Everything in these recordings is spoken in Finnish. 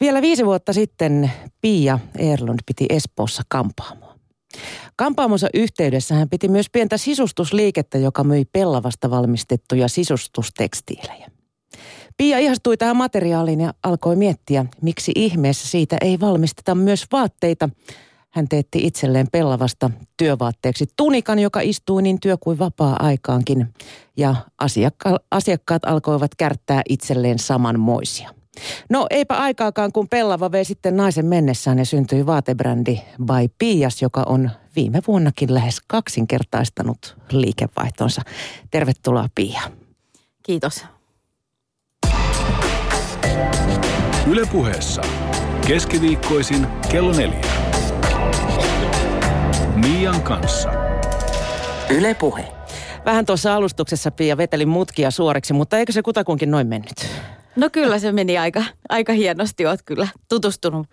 Vielä viisi vuotta sitten Pia Erlund piti Espoossa kampaamoa. Kampaamonsa yhteydessä hän piti myös pientä sisustusliikettä, joka myi pellavasta valmistettuja sisustustekstiilejä. Pia ihastui tähän materiaaliin ja alkoi miettiä, miksi ihmeessä siitä ei valmisteta myös vaatteita. Hän teetti itselleen pellavasta työvaatteeksi tunikan, joka istui niin työ- kuin vapaa-aikaankin. Ja asiakka- asiakkaat alkoivat kärttää itselleen samanmoisia. No eipä aikaakaan, kun Pellava vei sitten naisen mennessään ja syntyi vaatebrändi by Pias, joka on viime vuonnakin lähes kaksinkertaistanut liikevaihtonsa. Tervetuloa Pia. Kiitos. Ylepuheessa keskiviikkoisin kello neljä. Mian kanssa. Ylepuhe. Vähän tuossa alustuksessa Pia veteli mutkia suoriksi, mutta eikö se kutakuinkin noin mennyt? No kyllä se meni aika, aika hienosti. Olet kyllä tutustunut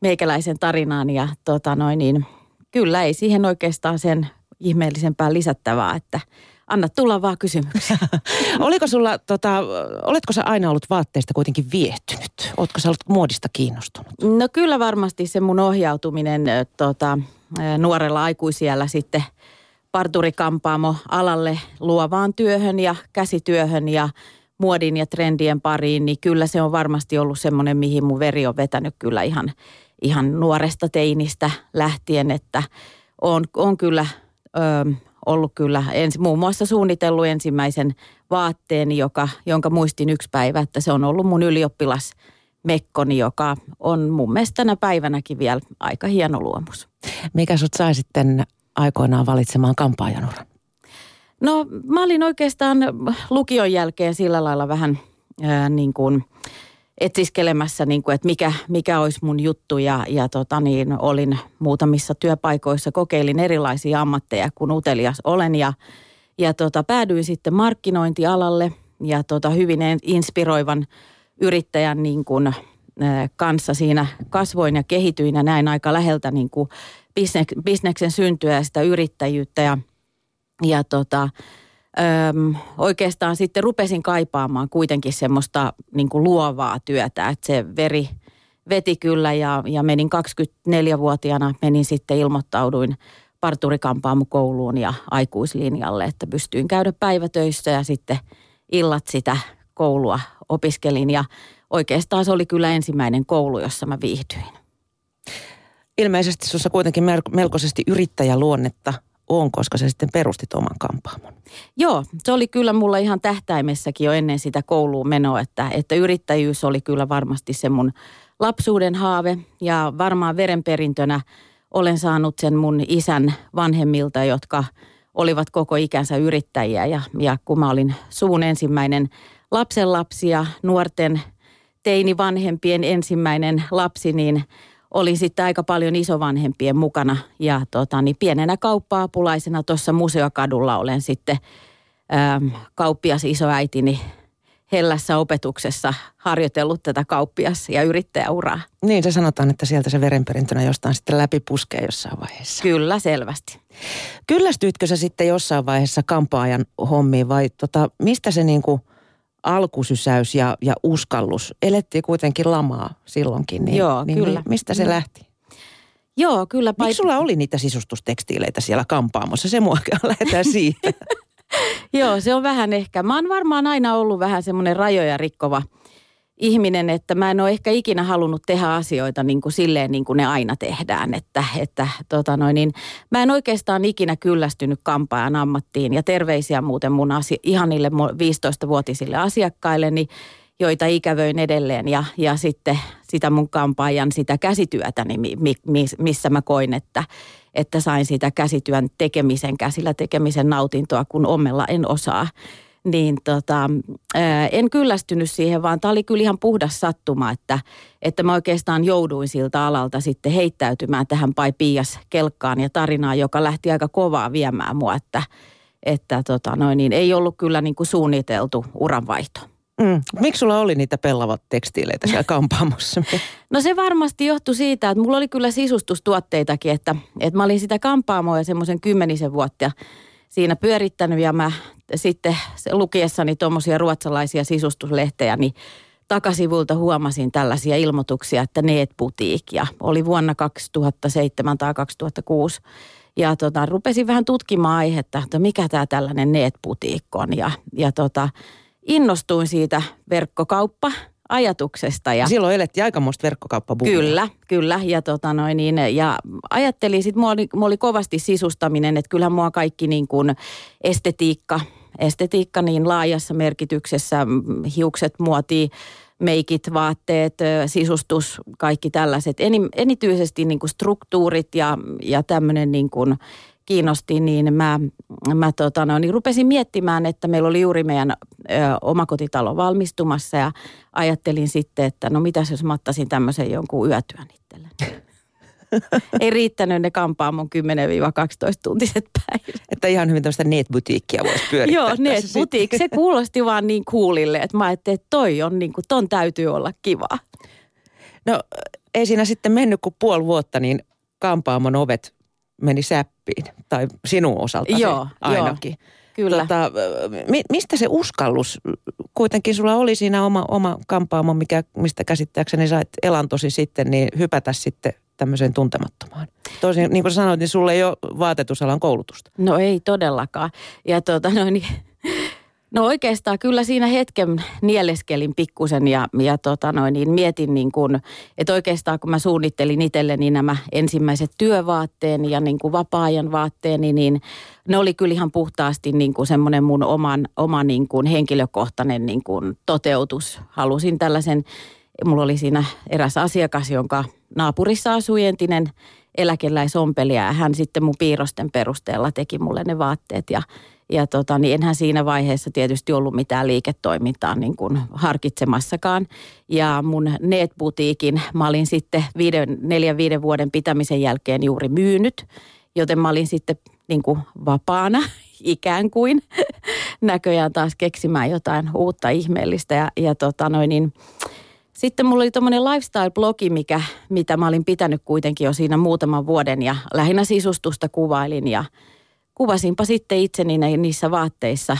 meikäläisen tarinaan ja tota noin niin, kyllä ei siihen oikeastaan sen ihmeellisempää lisättävää, että anna tulla vaan kysymyksiä. Oliko sulla, tota, oletko sä aina ollut vaatteista kuitenkin viehtynyt? Oletko sä ollut muodista kiinnostunut? No kyllä varmasti se mun ohjautuminen tota, nuorella aikuisiellä sitten parturikampaamo alalle luovaan työhön ja käsityöhön ja muodin ja trendien pariin, niin kyllä se on varmasti ollut semmoinen, mihin mun veri on vetänyt kyllä ihan, ihan nuoresta teinistä lähtien, että on, on kyllä ö, ollut kyllä ensi, muun muassa suunnitellut ensimmäisen vaatteen, joka, jonka muistin yksi päivä, että se on ollut mun ylioppilas Mekkoni, joka on mun mielestä tänä päivänäkin vielä aika hieno luomus. Mikä sut sai sitten aikoinaan valitsemaan kampaajanuran? No mä olin oikeastaan lukion jälkeen sillä lailla vähän ää, niin kuin etsiskelemässä, niin kuin, että mikä, mikä olisi mun juttu. Ja, ja tota niin, olin muutamissa työpaikoissa, kokeilin erilaisia ammatteja, kun utelias olen. Ja, ja tota, päädyin sitten markkinointialalle ja tota, hyvin inspiroivan yrittäjän niin kuin, ää, kanssa siinä kasvoin ja kehityin ja näin aika läheltä niin kuin bisnek, bisneksen syntyä ja sitä yrittäjyyttä. Ja – ja tota, Öm, oikeastaan sitten rupesin kaipaamaan kuitenkin semmoista niin kuin luovaa työtä, että se veri veti kyllä ja, ja menin 24-vuotiaana, menin sitten ilmoittauduin parturikampaamokouluun ja aikuislinjalle, että pystyin käydä päivätöissä ja sitten illat sitä koulua opiskelin ja oikeastaan se oli kyllä ensimmäinen koulu, jossa mä viihdyin. Ilmeisesti sinussa kuitenkin melkoisesti yrittäjäluonnetta on, koska sä sitten perustit oman kampaamon. Joo, se oli kyllä mulla ihan tähtäimessäkin jo ennen sitä kouluun menoa, että, että yrittäjyys oli kyllä varmasti se mun lapsuuden haave ja varmaan verenperintönä olen saanut sen mun isän vanhemmilta, jotka olivat koko ikänsä yrittäjiä ja, ja kun mä olin suun ensimmäinen lapsenlapsi ja nuorten teini-vanhempien ensimmäinen lapsi, niin – olin sitten aika paljon isovanhempien mukana ja tota, niin pienenä kauppa-apulaisena tuossa museokadulla olen sitten äm, kauppias isoäitini hellässä opetuksessa harjoitellut tätä kauppias- ja yrittäjäuraa. Niin, se sanotaan, että sieltä se verenperintönä jostain sitten läpi puskee jossain vaiheessa. Kyllä, selvästi. Kyllästyitkö sä sitten jossain vaiheessa kampaajan hommiin vai tota, mistä se niinku – alkusysäys ja, ja uskallus. Elettiin kuitenkin lamaa silloinkin, niin, Joo, niin kyllä. mistä se lähti? Joo, kyllä. Pait... Miksi sulla oli niitä sisustustekstiileitä siellä kampaamossa? Se mua lähdetään siihen. Joo, se on vähän ehkä. Mä oon varmaan aina ollut vähän semmoinen rajoja rikkova – ihminen, että mä en ole ehkä ikinä halunnut tehdä asioita niin kuin silleen niin kuin ne aina tehdään. Että, että tota noin, niin mä en oikeastaan ikinä kyllästynyt kampaajan ammattiin ja terveisiä muuten mun asi- ihanille 15-vuotisille asiakkailleni, joita ikävöin edelleen ja, ja sitten sitä mun kampaajan sitä käsityötä, niin mi, mi, missä mä koin, että, että sain sitä käsityön tekemisen, käsillä tekemisen nautintoa, kun ommella en osaa niin tota, en kyllästynyt siihen, vaan tämä oli kyllä ihan puhdas sattuma, että, että mä oikeastaan jouduin siltä alalta sitten heittäytymään tähän Pai Pias kelkkaan ja tarinaan, joka lähti aika kovaa viemään mua, että, että tota noin, niin ei ollut kyllä niin kuin suunniteltu uranvaihto. Mm. Miksi sulla oli niitä pellavat tekstiileitä siellä kampaamossa? No se varmasti johtui siitä, että mulla oli kyllä sisustustuotteitakin, että, että mä olin sitä kampaamoa semmoisen kymmenisen vuotta siinä pyörittänyt ja mä sitten lukiessani tuommoisia ruotsalaisia sisustuslehtejä, niin takasivulta huomasin tällaisia ilmoituksia, että Neet Boutique ja oli vuonna 2007 tai 2006. Ja tota, rupesin vähän tutkimaan aihetta, että mikä tämä tällainen Neet Boutique on ja, ja tota, innostuin siitä verkkokauppa ajatuksesta. Ja Silloin elettiin aikamoista verkkokauppabuumia. Kyllä, kyllä. Ja, tota noin, niin, ja ajattelin, sitten mulla oli, mulla oli kovasti sisustaminen, että kyllähän mua kaikki niin kuin estetiikka, estetiikka niin laajassa merkityksessä, hiukset, muoti, meikit, vaatteet, sisustus, kaikki tällaiset. Eni, enityisesti niin kuin struktuurit ja, ja tämmöinen niin kuin kiinnosti, niin mä, mä tota, no, niin rupesin miettimään, että meillä oli juuri meidän ö, omakotitalo valmistumassa ja ajattelin sitten, että no mitäs jos mä ottaisin tämmöisen jonkun yötyön itselleni. Ei riittänyt ne kampaamon 10-12 tuntiset päivät. Että ihan hyvin tämmöistä netbutiikkia voisi pyörittää. Joo, tässä net sitten. boutique, se kuulosti vaan niin kuulille, että mä ajattelin, että toi on niin kuin, ton täytyy olla kiva. No ei siinä sitten mennyt kuin puoli vuotta, niin kampaamon ovet meni säppiin. Tai sinun osalta Joo, ainakin. Kyllä. Tota, mi, mistä se uskallus? Kuitenkin sulla oli siinä oma, oma kampaamo, mikä, mistä käsittääkseni sait elantosi sitten, niin hypätä sitten tämmöiseen tuntemattomaan. Toisin, niin kuin sanoit, niin sulla ei ole vaatetusalan koulutusta. No ei todellakaan. Ja tota, no, niin, no oikeastaan kyllä siinä hetken nieleskelin pikkusen ja, ja tota, no, niin mietin niin kuin, että oikeastaan kun mä suunnittelin itselleni nämä ensimmäiset työvaatteeni ja niin kuin vapaa-ajan vaatteeni, niin ne oli kyllä ihan puhtaasti niin kuin semmoinen mun oman, oma niin kuin henkilökohtainen niin kuin toteutus. Halusin tällaisen, mulla oli siinä eräs asiakas, jonka naapurissa asui entinen eläkeläisompelija ja hän sitten mun piirrosten perusteella teki mulle ne vaatteet ja ja tota, niin enhän siinä vaiheessa tietysti ollut mitään liiketoimintaa niin kuin harkitsemassakaan. Ja mun netbutiikin mä olin sitten viiden, neljän viiden vuoden pitämisen jälkeen juuri myynyt. Joten mä olin sitten niin kuin vapaana ikään kuin näköjään taas keksimään jotain uutta ihmeellistä. Ja, ja tota noin niin, sitten mulla oli tuommoinen lifestyle-blogi, mikä, mitä mä olin pitänyt kuitenkin jo siinä muutaman vuoden ja lähinnä sisustusta kuvailin ja kuvasinpa sitten itseni niissä vaatteissa.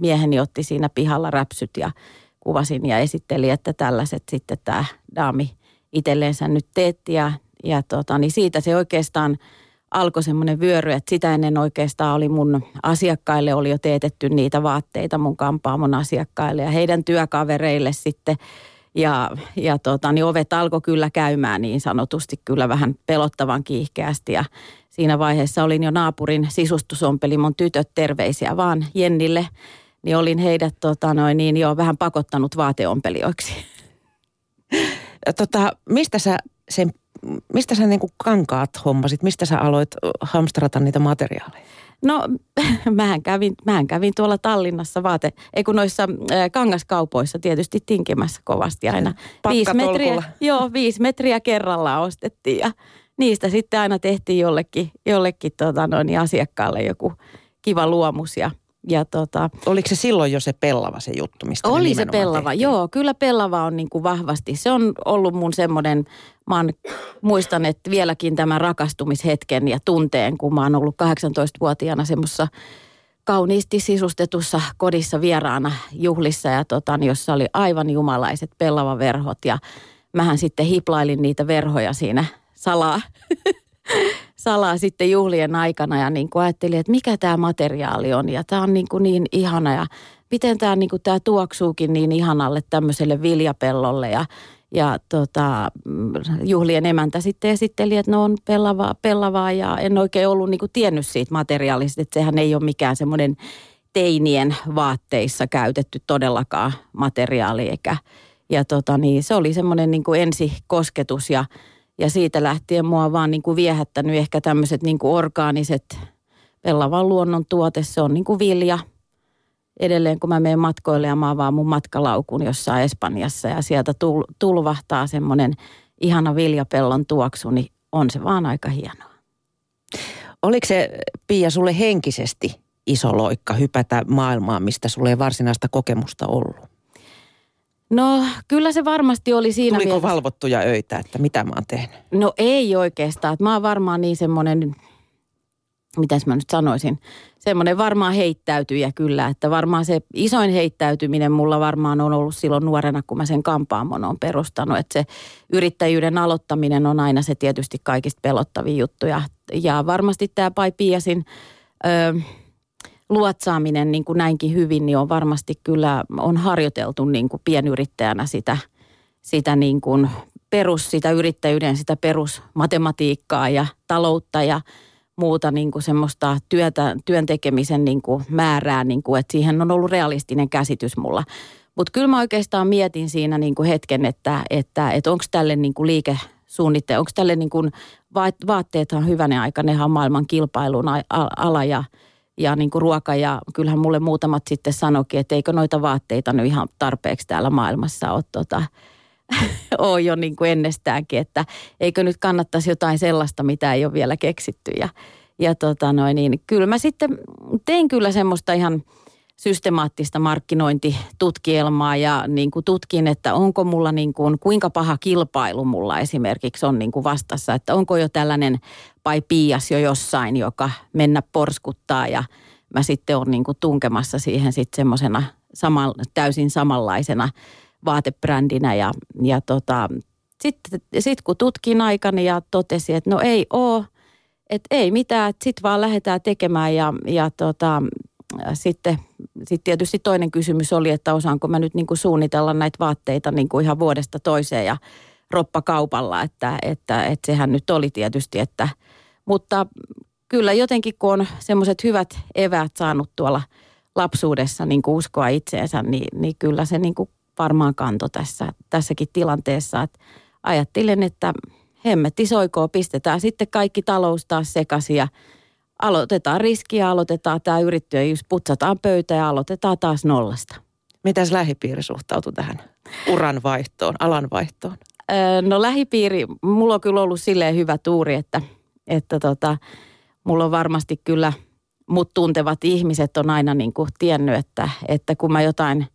Mieheni otti siinä pihalla räpsyt ja kuvasin ja esitteli, että tällaiset sitten tämä daami itselleensä nyt teetti ja, ja tota, niin siitä se oikeastaan alkoi semmoinen vyöry, että sitä ennen oikeastaan oli mun asiakkaille oli jo teetetty niitä vaatteita mun kampaamon asiakkaille ja heidän työkavereille sitten ja, ja tota, niin ovet alkoi kyllä käymään niin sanotusti kyllä vähän pelottavan kiihkeästi ja siinä vaiheessa olin jo naapurin sisustusompeli mun tytöt terveisiä vaan Jennille, niin olin heidät tota, noin, niin jo vähän pakottanut vaateompelijoiksi. Tota, mistä sä sen, mistä sä niinku kankaat hommasit? Mistä sä aloit hamstrata niitä materiaaleja? No, mähän kävin, mähän kävin tuolla Tallinnassa vaate, ei kun noissa äh, kangaskaupoissa tietysti tinkimässä kovasti aina. Viisi metriä, joo, viisi metriä kerrallaan ostettiin ja niistä sitten aina tehtiin jollekin, jollekin tota noin, asiakkaalle joku kiva luomus ja, ja tota, Oliko se silloin jo se pellava se juttu, mistä oli se pellava, tehtiin? joo. Kyllä pellava on niin kuin vahvasti. Se on ollut mun semmoinen, mä oon, muistan, että vieläkin tämän rakastumishetken ja tunteen, kun mä oon ollut 18-vuotiaana semmoisessa kauniisti sisustetussa kodissa vieraana juhlissa, ja tota, niin jossa oli aivan jumalaiset pellavaverhot. Ja mähän sitten hiplailin niitä verhoja siinä salaa salaa sitten juhlien aikana ja niin kuin ajattelin, että mikä tämä materiaali on ja tämä on niin, kuin niin ihana ja miten tämä, niin kuin tämä tuoksuukin niin ihanalle tämmöiselle viljapellolle ja, ja tota, mm, juhlien emäntä sitten esitteli, että no on pellavaa, pellavaa ja en oikein ollut niin kuin tiennyt siitä materiaalista, että sehän ei ole mikään semmoinen teinien vaatteissa käytetty todellakaan materiaali eikä ja tota, niin se oli semmoinen niin kuin ensikosketus ja ja siitä lähtien mua vaan niin kuin viehättänyt ehkä tämmöiset niin kuin orgaaniset pellavan luonnon tuote. Se on niin kuin vilja. Edelleen kun mä menen matkoille ja mä avaan mun matkalaukun jossain Espanjassa ja sieltä tul, tulvahtaa semmoinen ihana viljapellon tuoksu, niin on se vaan aika hienoa. Oliko se, Pia, sulle henkisesti iso loikka hypätä maailmaan, mistä sulle ei varsinaista kokemusta ollut? No kyllä se varmasti oli siinä Tuliko mielessä. valvottuja öitä, että mitä mä oon tehnyt? No ei oikeastaan. Mä oon varmaan niin semmoinen mitäs mä nyt sanoisin, semmoinen varmaan heittäytyjä kyllä, että varmaan se isoin heittäytyminen mulla varmaan on ollut silloin nuorena, kun mä sen kampaamon on perustanut, että se yrittäjyyden aloittaminen on aina se tietysti kaikista pelottavin juttu ja, ja varmasti tämä Pai Piasin ö, luotsaaminen niin kuin näinkin hyvin, niin on varmasti kyllä, on harjoiteltu niin kuin pienyrittäjänä sitä, sitä niin kuin perus, sitä yrittäjyyden, sitä perusmatematiikkaa ja taloutta ja muuta niin kuin semmoista työtä, työn tekemisen niin kuin määrää, niin kuin, että siihen on ollut realistinen käsitys mulla. Mutta kyllä mä oikeastaan mietin siinä niin kuin hetken, että, että, että onko tälle niin kuin liikesuunnittelu, onko tälle niin kuin, vaatteethan hyvänen aika, nehän on maailman kilpailun ala ja, ja niin kuin ruoka ja kyllähän mulle muutamat sitten sanoikin, että eikö noita vaatteita nyt ihan tarpeeksi täällä maailmassa ole tota, jo niin kuin ennestäänkin, että eikö nyt kannattaisi jotain sellaista, mitä ei ole vielä keksitty. Ja, ja tota noin, niin kyllä mä sitten tein kyllä semmoista ihan systemaattista markkinointitutkielmaa ja niin kuin tutkin, että onko mulla niin kuin, kuinka paha kilpailu mulla esimerkiksi on niin kuin vastassa, että onko jo tällainen pai piias jo jossain, joka mennä porskuttaa ja mä sitten on niin kuin tunkemassa siihen sitten semmoisena sama, täysin samanlaisena vaatebrändinä ja, ja tota, sitten sit kun tutkin aikani ja totesin, että no ei oo, että ei mitään, että sitten vaan lähdetään tekemään ja, ja tota, sitten sit tietysti toinen kysymys oli, että osaanko mä nyt niinku suunnitella näitä vaatteita niinku ihan vuodesta toiseen ja roppakaupalla, että, että, että sehän nyt oli tietysti, että mutta kyllä jotenkin kun on semmoiset hyvät eväät saanut tuolla lapsuudessa niin kuin uskoa itseensä, niin, niin kyllä se niin kuin varmaan kanto tässä, tässäkin tilanteessa. Että ajattelen, että hemmetti soikoo, pistetään sitten kaikki talous taas sekaisin aloitetaan riskiä, aloitetaan tämä just putsataan pöytä ja aloitetaan taas nollasta. Mitäs lähipiiri suhtautui tähän uran vaihtoon, alan vaihtoon? no lähipiiri, mulla on kyllä ollut silleen hyvä tuuri, että, että tota, mulla on varmasti kyllä mut tuntevat ihmiset on aina niin kuin tiennyt, että, että kun mä jotain –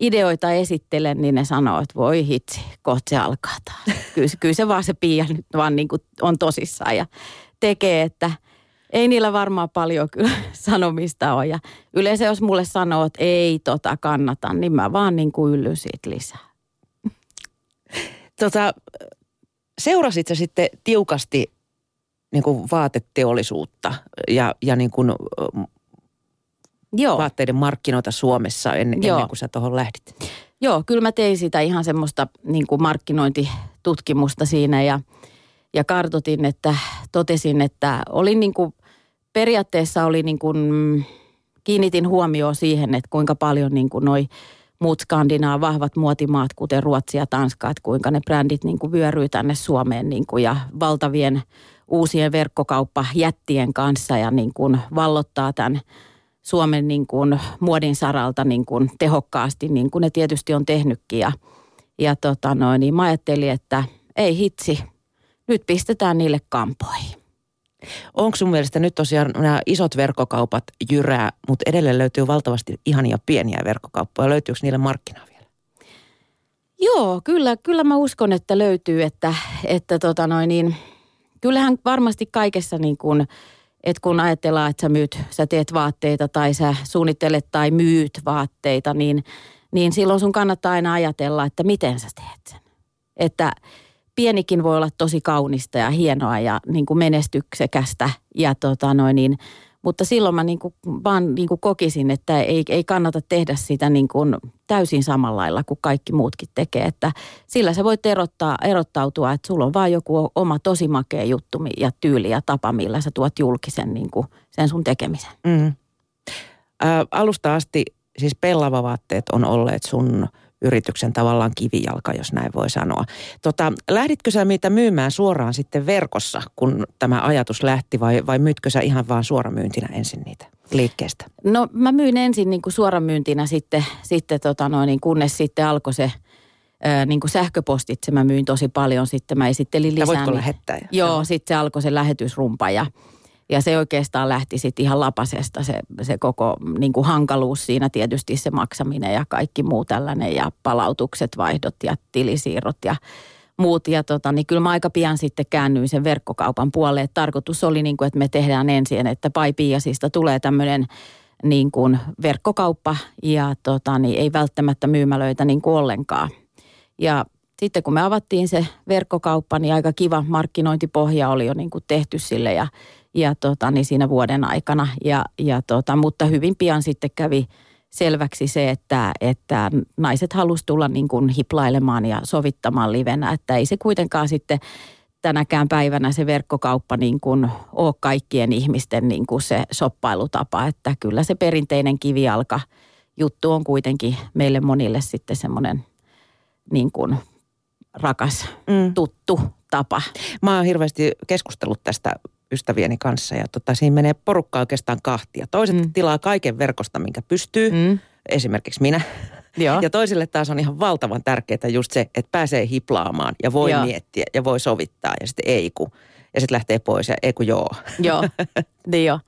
ideoita esittelen, niin ne sanoo, että voi hitsi, kohta se alkaa taas. Kyllä, kyllä se vaan se Pia nyt vaan niin kuin on tosissaan ja tekee, että ei niillä varmaan paljon kyllä sanomista ole. Ja yleensä jos mulle sanoo, että ei tota kannata, niin mä vaan niin kuin yllyn siitä lisää. Tota, seurasit sä sitten tiukasti niin kuin vaateteollisuutta ja, ja niin kuin Joo. vaatteiden markkinoita Suomessa ennen, Joo. ennen kuin sä tuohon lähdit? Joo, kyllä mä tein sitä ihan semmoista niin kuin markkinointitutkimusta siinä ja, ja kartotin, että totesin, että oli niin kuin, periaatteessa oli niin kuin, kiinnitin huomioon siihen, että kuinka paljon niin kuin noi muut Skandinaa vahvat muotimaat, kuten Ruotsi ja Tanska, että kuinka ne brändit niin kuin vyöryy tänne Suomeen niin kuin, ja valtavien uusien verkkokauppajättien kanssa ja niin kuin vallottaa tämän Suomen niin kuin muodin saralta niin kuin tehokkaasti, niin kuin ne tietysti on tehnytkin. Ja, ja tota noin, niin mä ajattelin, että ei hitsi, nyt pistetään niille kampoihin. Onko sun mielestä nyt tosiaan nämä isot verkkokaupat jyrää, mutta edelleen löytyy valtavasti ihania pieniä verkkokauppoja. Löytyykö niille markkinaa vielä? Joo, kyllä, kyllä mä uskon, että löytyy, että, että tota noin niin, kyllähän varmasti kaikessa niin kuin – että kun ajatellaan, että sä myyt, sä teet vaatteita tai sä suunnittelet tai myyt vaatteita, niin, niin silloin sun kannattaa aina ajatella, että miten sä teet sen. Että pienikin voi olla tosi kaunista ja hienoa ja niin kuin menestyksekästä ja tota noin niin, mutta silloin mä niin kuin vaan niin kuin kokisin, että ei, ei kannata tehdä sitä niin kuin täysin samalla lailla kuin kaikki muutkin tekee. Että sillä sä voit erottaa, erottautua, että sulla on vaan joku oma tosi makea juttu ja tyyli ja tapa, millä sä tuot julkisen niin kuin sen sun tekemisen. Mm. Ä, alusta asti siis pellavavaatteet on olleet sun yrityksen tavallaan kivijalka, jos näin voi sanoa. Tota, lähditkö sä mitä myymään suoraan sitten verkossa, kun tämä ajatus lähti vai, vai myytkö sä ihan vaan suoramyyntinä ensin niitä liikkeestä? No mä myyn ensin niin kuin suoramyyntinä sitten, sitten tota noin, niin kunnes sitten alkoi se niin kuin sähköpostitse mä myin tosi paljon. Sitten mä esittelin lisää. Ja voitko niin, lähettää? Joo, joo. sitten se alkoi se lähetysrumpa ja ja se oikeastaan lähti sitten ihan lapasesta se, se koko niin kuin hankaluus siinä tietysti se maksaminen ja kaikki muu tällainen ja palautukset, vaihdot ja tilisiirrot ja muut. Ja tota, niin kyllä mä aika pian sitten käännyin sen verkkokaupan puolelle. tarkoitus oli niin kuin, että me tehdään ensin, että Paipiasista tulee tämmöinen niin kuin verkkokauppa ja tota, niin ei välttämättä myymälöitä niin kuin ollenkaan. Ja sitten kun me avattiin se verkkokauppa, niin aika kiva markkinointipohja oli jo niin kuin tehty sille ja, ja tota, niin siinä vuoden aikana. Ja, ja tota, mutta hyvin pian sitten kävi selväksi se, että, että naiset halusivat tulla niin kuin hiplailemaan ja sovittamaan livenä, että ei se kuitenkaan sitten tänäkään päivänä se verkkokauppa niin kuin ole kaikkien ihmisten niin kuin se soppailutapa, että kyllä se perinteinen kivialka juttu on kuitenkin meille monille sitten semmoinen niin kuin rakas, mm. tuttu tapa. Mä oon hirveästi keskustellut tästä ystävieni kanssa ja tota, siinä menee porukka oikeastaan kahtia. Toiset mm. tilaa kaiken verkosta, minkä pystyy, mm. esimerkiksi minä. Joo. Ja toisille taas on ihan valtavan tärkeää just se, että pääsee hiplaamaan ja voi joo. miettiä ja voi sovittaa ja sitten ei ku. Ja sitten lähtee pois ja ei ku joo. Joo, niin joo.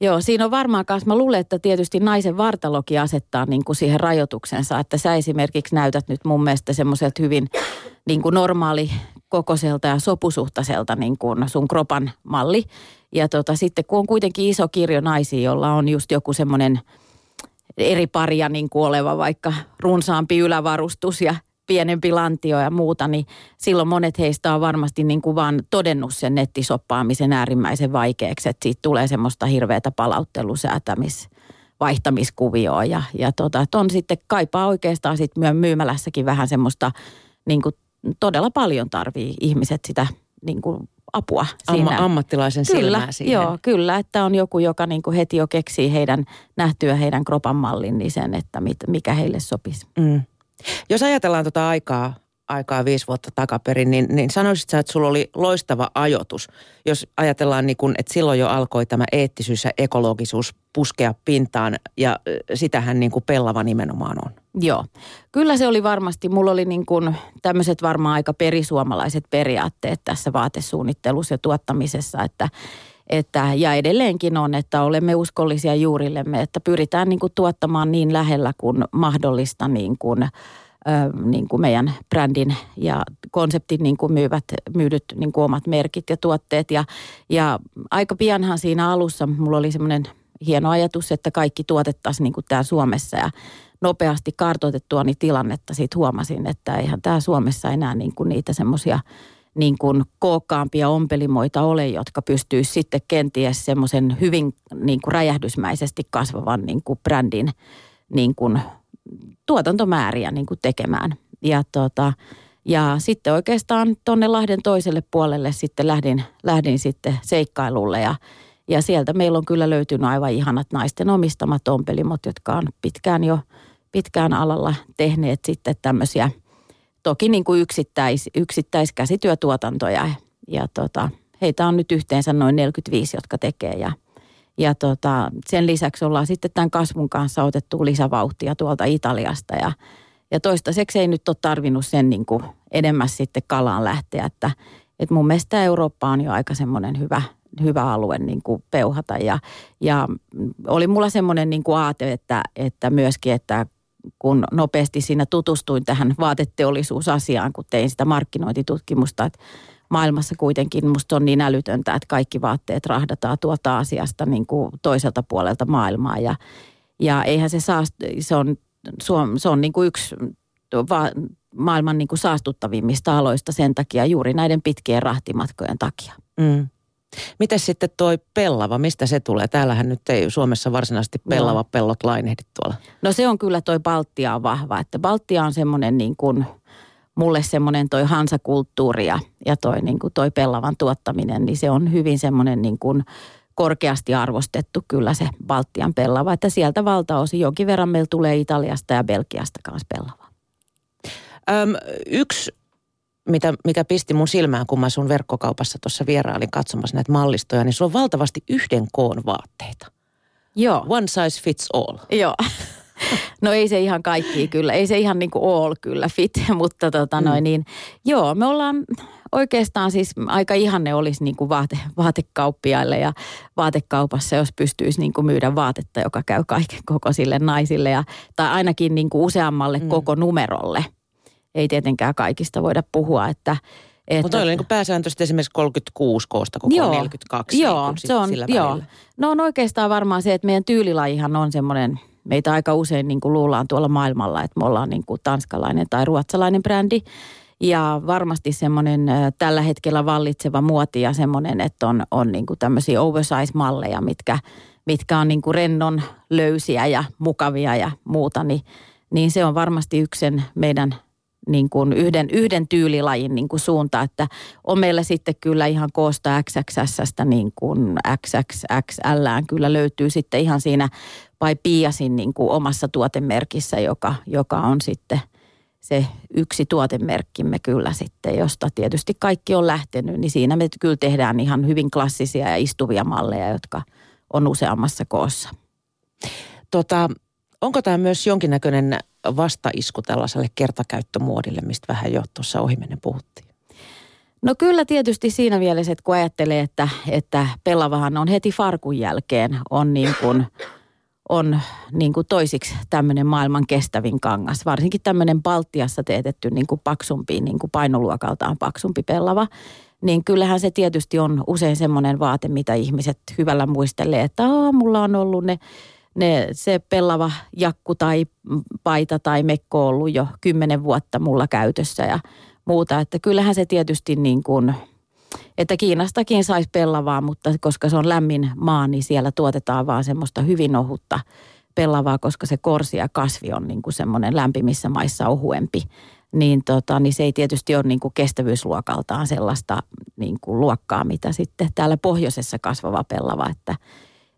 Joo, siinä on varmaan kanssa, mä luulen, että tietysti naisen vartalokin asettaa niin kuin siihen rajoituksensa, että sä esimerkiksi näytät nyt mun mielestä semmoiselta hyvin niin kuin normaali kokoiselta ja sopusuhtaiselta niin kuin sun kropan malli. Ja tota, sitten kun on kuitenkin iso kirjo naisia, jolla on just joku semmoinen eri paria niin kuin oleva vaikka runsaampi ylävarustus ja pienempi lantio ja muuta, niin silloin monet heistä on varmasti niin kuin vaan todennut sen nettisoppaamisen äärimmäisen vaikeaksi, että siitä tulee semmoista hirveätä palauttelusäätämis vaihtamiskuvioa ja, ja tota, on sitten kaipaa oikeastaan sitten myymälässäkin vähän semmoista niin kuin todella paljon tarvii ihmiset sitä niin kuin apua siinä. Amma, ammattilaisen kyllä, silmää siihen. Joo, kyllä, että on joku, joka niin kuin heti jo keksii heidän nähtyä heidän kropan mallin, niin sen, että mit, mikä heille sopisi. Mm. Jos ajatellaan tuota aikaa, aikaa viisi vuotta takaperin, niin, niin sanoisit sä, että sulla oli loistava ajoitus. Jos ajatellaan, niin kun, että silloin jo alkoi tämä eettisyys ja ekologisuus puskea pintaan, ja sitähän niin kuin pellava nimenomaan on. Joo, kyllä se oli varmasti, mulla oli niin kuin tämmöiset varmaan aika perisuomalaiset periaatteet tässä vaatesuunnittelussa ja tuottamisessa, että että, ja edelleenkin on, että olemme uskollisia juurillemme, että pyritään niin kuin tuottamaan niin lähellä kuin mahdollista niin kuin, niin kuin meidän brändin ja konseptin niin kuin myyvät, myydyt niin kuin omat merkit ja tuotteet. Ja, ja aika pianhan siinä alussa mulla oli semmoinen hieno ajatus, että kaikki tuotettaisiin niin kuin täällä Suomessa ja nopeasti kartoitettua niin tilannetta siitä huomasin, että eihän tämä Suomessa enää niin kuin niitä semmoisia – niin kuin kookkaampia ompelimoita ole, jotka pystyy sitten kenties semmoisen hyvin niin kuin räjähdysmäisesti kasvavan niin kuin brändin niin kuin tuotantomääriä niin kuin tekemään. Ja, tota, ja sitten oikeastaan tuonne Lahden toiselle puolelle sitten lähdin, lähdin sitten seikkailulle ja, ja sieltä meillä on kyllä löytynyt aivan ihanat naisten omistamat ompelimot, jotka on pitkään jo pitkään alalla tehneet sitten tämmöisiä – toki niin kuin yksittäis, yksittäiskäsityötuotantoja. Ja tota, heitä on nyt yhteensä noin 45, jotka tekee ja, ja tota, sen lisäksi ollaan sitten tämän kasvun kanssa otettu lisävauhtia tuolta Italiasta ja, ja toistaiseksi ei nyt ole tarvinnut sen niin kuin edemmäs sitten kalaan lähteä, että, että mun mielestä Eurooppa on jo aika semmoinen hyvä, hyvä alue niin kuin peuhata ja, ja oli mulla semmoinen niin kuin aate, että, että myöskin, että kun nopeasti siinä tutustuin tähän vaateteollisuusasiaan, kun tein sitä markkinointitutkimusta, että maailmassa kuitenkin musta on niin älytöntä, että kaikki vaatteet rahdataan tuolta asiasta niin kuin toiselta puolelta maailmaa ja, ja eihän se saa, se on, se on niin kuin yksi va, maailman niin kuin saastuttavimmista aloista sen takia juuri näiden pitkien rahtimatkojen takia. Mm. Miten sitten toi pellava, mistä se tulee? Täällähän nyt ei Suomessa varsinaisesti pellava no. pellot lainehdi tuolla. No se on kyllä toi Baltia on vahva, että Baltia on semmoinen niin kuin, mulle semmoinen toi hansakulttuuri ja, ja toi, niin kuin toi pellavan tuottaminen, niin se on hyvin semmoinen niin kuin korkeasti arvostettu kyllä se Baltian pellava. Että sieltä valtaosin jonkin verran meillä tulee Italiasta ja Belgiasta kanssa pellava. Öm, yksi mitä, mikä pisti mun silmään, kun mä sun verkkokaupassa tuossa vierailin katsomassa näitä mallistoja, niin sulla on valtavasti yhden koon vaatteita. Joo. One size fits all. Joo. No ei se ihan kaikki kyllä, ei se ihan niin kuin all kyllä fit, mutta tota noin mm. niin, joo, me ollaan oikeastaan siis aika ihanne olisi niin kuin vaate, vaatekauppiaille ja vaatekaupassa, jos pystyisi niin kuin myydä vaatetta, joka käy kaiken kokoisille naisille ja, tai ainakin niin kuin useammalle mm. koko numerolle – ei tietenkään kaikista voida puhua, että että, Mutta on niin pääsääntöisesti esimerkiksi 36 koosta koko joo, 42. Joo, niin se on, sillä joo. No on oikeastaan varmaan se, että meidän tyylilajihan on semmoinen, meitä aika usein niin kuin luullaan tuolla maailmalla, että me ollaan niin kuin tanskalainen tai ruotsalainen brändi. Ja varmasti semmoinen tällä hetkellä vallitseva muoti ja semmoinen, että on, on niin kuin tämmöisiä oversize-malleja, mitkä, mitkä on niin kuin rennon löysiä ja mukavia ja muuta, niin, niin se on varmasti yksi meidän niin kuin yhden, yhden tyylilajin niin kuin suunta, että on meillä sitten kyllä ihan koosta XXS niin kuin XXXL kyllä löytyy sitten ihan siinä vai Piasin niin kuin omassa tuotemerkissä, joka, joka on sitten se yksi tuotemerkkimme kyllä sitten, josta tietysti kaikki on lähtenyt, niin siinä me kyllä tehdään ihan hyvin klassisia ja istuvia malleja, jotka on useammassa koossa. Tota, onko tämä myös jonkinnäköinen vastaisku tällaiselle kertakäyttömuodille, mistä vähän jo tuossa ohimennen puhuttiin? No kyllä tietysti siinä mielessä, että kun ajattelee, että, että pellavahan on heti farkun jälkeen, on niin kuin, on niin kuin toisiksi tämmöinen maailman kestävin kangas. Varsinkin tämmöinen Baltiassa teetetty niin kuin paksumpi, niin kuin painoluokaltaan paksumpi pellava. Niin kyllähän se tietysti on usein semmoinen vaate, mitä ihmiset hyvällä muistelee, että mulla on ollut ne ne, se pellava jakku tai paita tai mekko ollut jo kymmenen vuotta mulla käytössä ja muuta. Että kyllähän se tietysti niin kuin, että Kiinastakin saisi pellavaa, mutta koska se on lämmin maa, niin siellä tuotetaan vaan semmoista hyvin ohutta pellavaa, koska se korsi ja kasvi on niin kuin semmoinen lämpimissä maissa ohuempi. Niin, tota, niin se ei tietysti ole niin kuin kestävyysluokaltaan sellaista niin kuin luokkaa, mitä sitten täällä pohjoisessa kasvava pellava, että –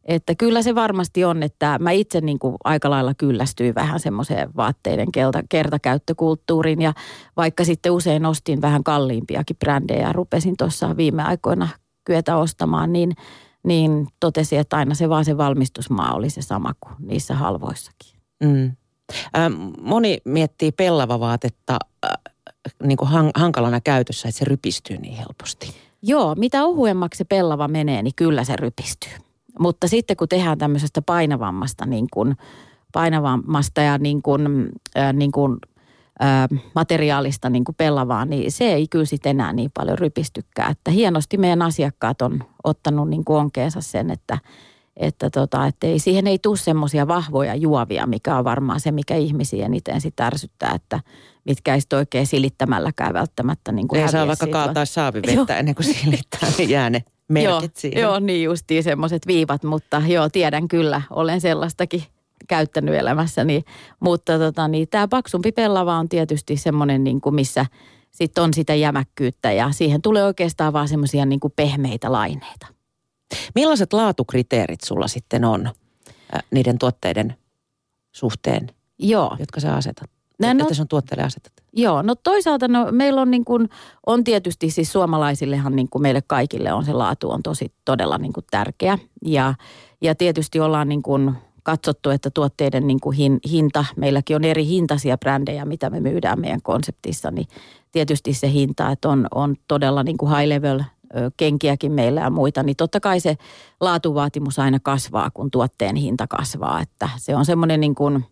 että kyllä se varmasti on, että mä itse niin kuin aika lailla kyllästyin vähän semmoiseen vaatteiden kelta, kertakäyttökulttuuriin ja vaikka sitten usein ostin vähän kalliimpiakin brändejä ja rupesin tuossa viime aikoina kyetä ostamaan, niin, niin totesin, että aina se vaan se valmistusmaa oli se sama kuin niissä halvoissakin. Mm. Moni miettii pellavavaatetta äh, niin kuin hankalana käytössä, että se rypistyy niin helposti. Joo, mitä ohuemmaksi se pellava menee, niin kyllä se rypistyy. Mutta sitten kun tehdään tämmöisestä painavammasta, niin kuin, painavammasta ja niin kuin, äh, niin kuin, äh, materiaalista niin kuin pellavaa, niin se ei kyllä sitten enää niin paljon rypistykään. Että hienosti meidän asiakkaat on ottanut niin kuin onkeensa sen, että, että, tota, että ei, siihen ei tule semmoisia vahvoja juovia, mikä on varmaan se, mikä ihmisiä eniten sitä ärsyttää, että mitkä ei oikein silittämälläkään välttämättä niin kuin Ei saa vaikka kaataa saavivettä ennen kuin silittää, niin jää ne merkit joo, siihen. Joo, niin justiin semmoiset viivat, mutta joo, tiedän kyllä, olen sellaistakin käyttänyt elämässäni. Mutta tota, niin, tämä paksumpi pellava on tietysti semmoinen, niin kuin missä sitten on sitä jämäkkyyttä ja siihen tulee oikeastaan vaan semmoisia niin pehmeitä laineita. Millaiset laatukriteerit sulla sitten on äh, niiden tuotteiden suhteen, Joo. jotka sä asetat? No, että se on tuotteelle asetettu? Joo, no toisaalta no, meillä on, niin kuin, on tietysti siis suomalaisillehan niin kuin meille kaikille on se laatu on tosi todella niin kuin tärkeä. Ja, ja tietysti ollaan niin kuin katsottu, että tuotteiden niin kuin hin, hinta, meilläkin on eri hintaisia brändejä, mitä me myydään meidän konseptissa, niin tietysti se hinta, että on, on todella niin kuin high level kenkiäkin meillä ja muita, niin totta kai se laatuvaatimus aina kasvaa, kun tuotteen hinta kasvaa. Että se on semmoinen niin kuin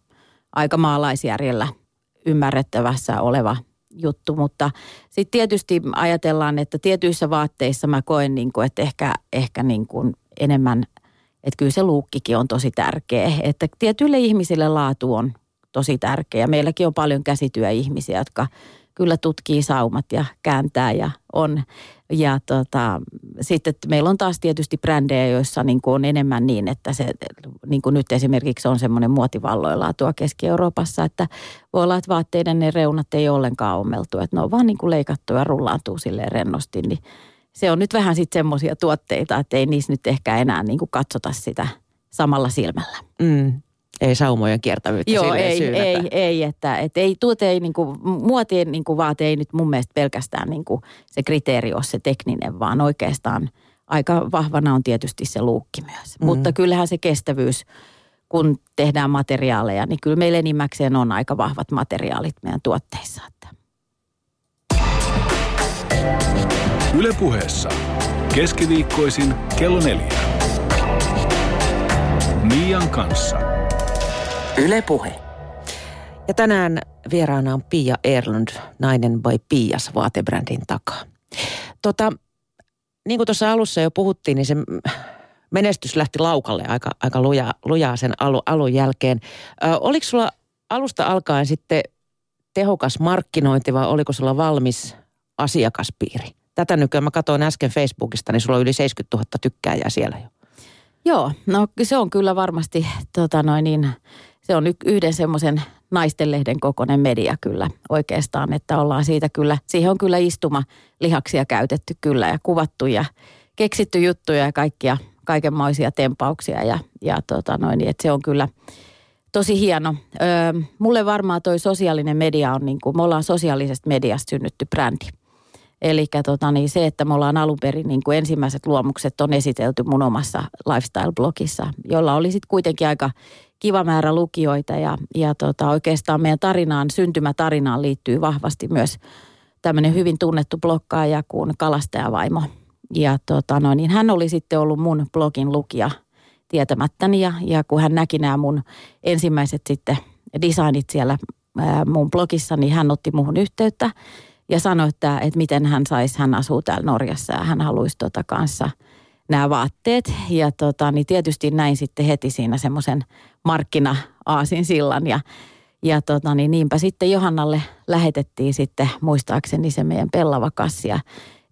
aika maalaisjärjellä – ymmärrettävässä oleva juttu, mutta sitten tietysti ajatellaan, että tietyissä vaatteissa mä koen, niin kuin, että ehkä, ehkä niin kuin enemmän, että kyllä se luukkikin on tosi tärkeä. Että tietyille ihmisille laatu on tosi tärkeä. Meilläkin on paljon käsityöihmisiä, jotka kyllä tutkii saumat ja kääntää ja on. Ja tota, sitten meillä on taas tietysti brändejä, joissa niin kuin on enemmän niin, että se, niin kuin nyt esimerkiksi on semmoinen muotivalloilla tuo Keski-Euroopassa, että voi olla, että vaatteiden ne reunat ei ollenkaan ommeltu, että ne on vaan niin kuin leikattu ja rullaantuu silleen rennosti, niin se on nyt vähän sitten semmoisia tuotteita, että ei niissä nyt ehkä enää niin kuin katsota sitä samalla silmällä. Mm. Ei saumojen kiertävyyttä Joo, ei, ei, ei, että, että ei tuote ei, niin kuin, muotien niin kuin vaate ei nyt mun mielestä pelkästään niin kuin se kriteeri ole se tekninen, vaan oikeastaan aika vahvana on tietysti se luukki myös. Mm. Mutta kyllähän se kestävyys, kun tehdään materiaaleja, niin kyllä meillä enimmäkseen on aika vahvat materiaalit meidän tuotteissa. Että. Ylepuheessa keskiviikkoisin kello neljä. Mian kanssa. Yle Puhe. Ja tänään vieraana on Pia Erlund, nainen vai Pias vaatebrändin takaa. Tota, niin kuin tuossa alussa jo puhuttiin, niin se menestys lähti laukalle aika, aika lujaa, lujaa sen alu, alun jälkeen. Ö, oliko sulla alusta alkaen sitten tehokas markkinointi vai oliko sulla valmis asiakaspiiri? Tätä nykyään mä katsoin äsken Facebookista, niin sulla on yli 70 000 tykkääjää siellä jo. Joo, no se on kyllä varmasti tota noin niin, se on yhden semmoisen naistenlehden kokoinen media kyllä oikeastaan, että ollaan siitä kyllä, siihen on kyllä istuma lihaksia käytetty kyllä ja kuvattu ja keksitty juttuja ja kaikkia, kaikenmoisia tempauksia ja, ja tota noin, että se on kyllä tosi hieno. Öö, mulle varmaan toi sosiaalinen media on niin kuin, me ollaan sosiaalisesta mediasta synnytty brändi. Eli tota, niin se, että me ollaan alun perin niin kuin ensimmäiset luomukset on esitelty mun omassa lifestyle-blogissa, jolla oli sitten kuitenkin aika kiva määrä lukijoita ja, ja tota, oikeastaan meidän tarinaan, syntymätarinaan liittyy vahvasti myös tämmöinen hyvin tunnettu blokkaaja kuin Kalastajavaimo. Ja tota, no, niin hän oli sitten ollut mun blogin lukija tietämättäni ja, ja kun hän näki nämä mun ensimmäiset sitten designit siellä ää, mun blogissa, niin hän otti muhun yhteyttä ja sanoi, että, että miten hän saisi, hän asuu täällä Norjassa ja hän haluaisi tota kanssa nämä vaatteet. Ja tota, niin tietysti näin sitten heti siinä semmoisen markkina-aasin sillan ja, ja tota, niin niinpä sitten Johannalle lähetettiin sitten muistaakseni se meidän pellava kassi ja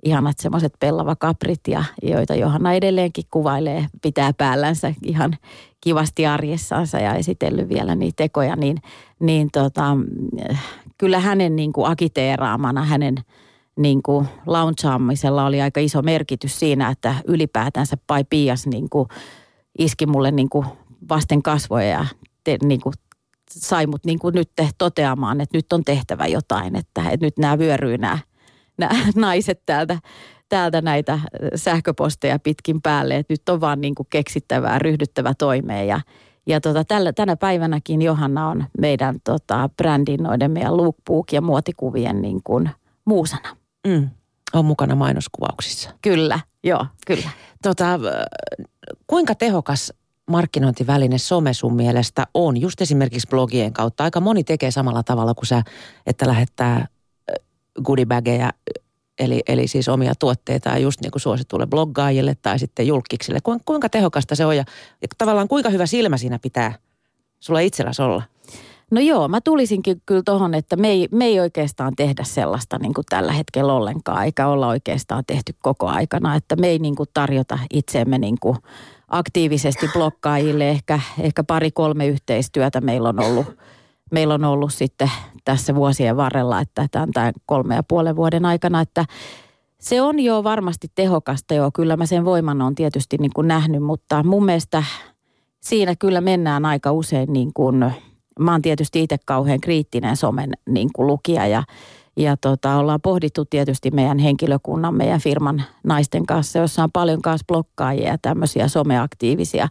ihanat semmoiset pellavakaprit, ja, joita Johanna edelleenkin kuvailee, pitää päällänsä ihan kivasti arjessansa ja esitellyt vielä niitä tekoja, niin, niin tota, kyllä hänen niin kuin akiteeraamana, hänen niin kuin launchaamisella oli aika iso merkitys siinä, että ylipäätänsä Pai Pias niin kuin iski mulle niin kuin vasten kasvoja ja te, niin kuin sai mut niin kuin nyt toteamaan, että nyt on tehtävä jotain, että, että nyt nämä vyöryy nämä, nämä naiset täältä, täältä näitä sähköposteja pitkin päälle, että nyt on vaan niin kuin keksittävää, ryhdyttävä toimeen ja, ja tota, tällä, tänä päivänäkin Johanna on meidän tota, brändin noiden meidän lookbook ja muotikuvien niin kuin muusana. Mm. On mukana mainoskuvauksissa. Kyllä, joo, kyllä. Tota, kuinka tehokas markkinointiväline some sun mielestä on, just esimerkiksi blogien kautta? Aika moni tekee samalla tavalla kuin sä, että lähettää goodiebageja, eli, eli siis omia tuotteita just niin kuin suositulle bloggaajille tai sitten julkiksille. Kuinka tehokasta se on ja, ja tavallaan kuinka hyvä silmä siinä pitää sulla itselläsi olla? No joo, mä tulisinkin kyllä tuohon, että me ei, me ei oikeastaan tehdä sellaista niin kuin tällä hetkellä ollenkaan, eikä olla oikeastaan tehty koko aikana, että me ei niin kuin tarjota itseemme niin kuin aktiivisesti blokkaajille. Ehkä, ehkä pari-kolme yhteistyötä meillä on ollut, meillä on ollut sitten tässä vuosien varrella, että tämän, tämän kolme ja puolen vuoden aikana, että se on jo varmasti tehokasta joo, kyllä mä sen voiman on tietysti niin kuin nähnyt, mutta mun mielestä siinä kyllä mennään aika usein niin kuin, mä oon tietysti itse kauhean kriittinen somen niin kuin lukija ja, ja tota, ollaan pohdittu tietysti meidän henkilökunnan, meidän firman naisten kanssa, jossa on paljon kanssa blokkaajia ja tämmöisiä someaktiivisia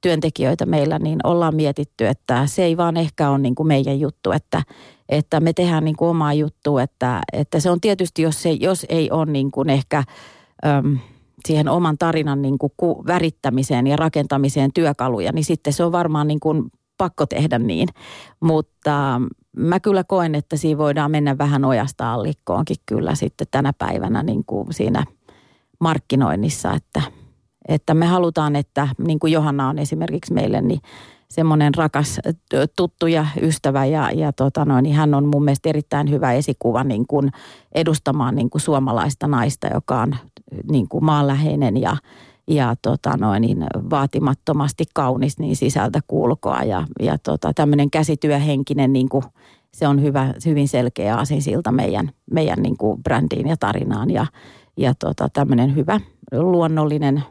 työntekijöitä meillä, niin ollaan mietitty, että se ei vaan ehkä ole niin kuin meidän juttu, että, että me tehdään niin kuin omaa juttua, että, että se on tietysti, jos, se, jos ei ole niin kuin ehkä äm, siihen oman tarinan niin kuin ku, värittämiseen ja rakentamiseen työkaluja, niin sitten se on varmaan niin kuin pakko tehdä niin. Mutta mä kyllä koen, että siinä voidaan mennä vähän ojasta allikkoonkin kyllä sitten tänä päivänä niin kuin siinä markkinoinnissa, että, että me halutaan, että niin kuin Johanna on esimerkiksi meille, niin semmoinen rakas tuttu ja ystävä ja, ja tota noin, niin hän on mun mielestä erittäin hyvä esikuva niin kuin edustamaan niin kuin suomalaista naista, joka on niin kuin maanläheinen ja, ja tota noin, niin vaatimattomasti kaunis niin sisältä kulkoa ja, ja tota, tämmöinen käsityöhenkinen niin kuin, se on hyvä, hyvin selkeä asinsilta meidän, meidän niin kuin brändiin ja tarinaan ja, ja tota, tämmöinen hyvä luonnollinen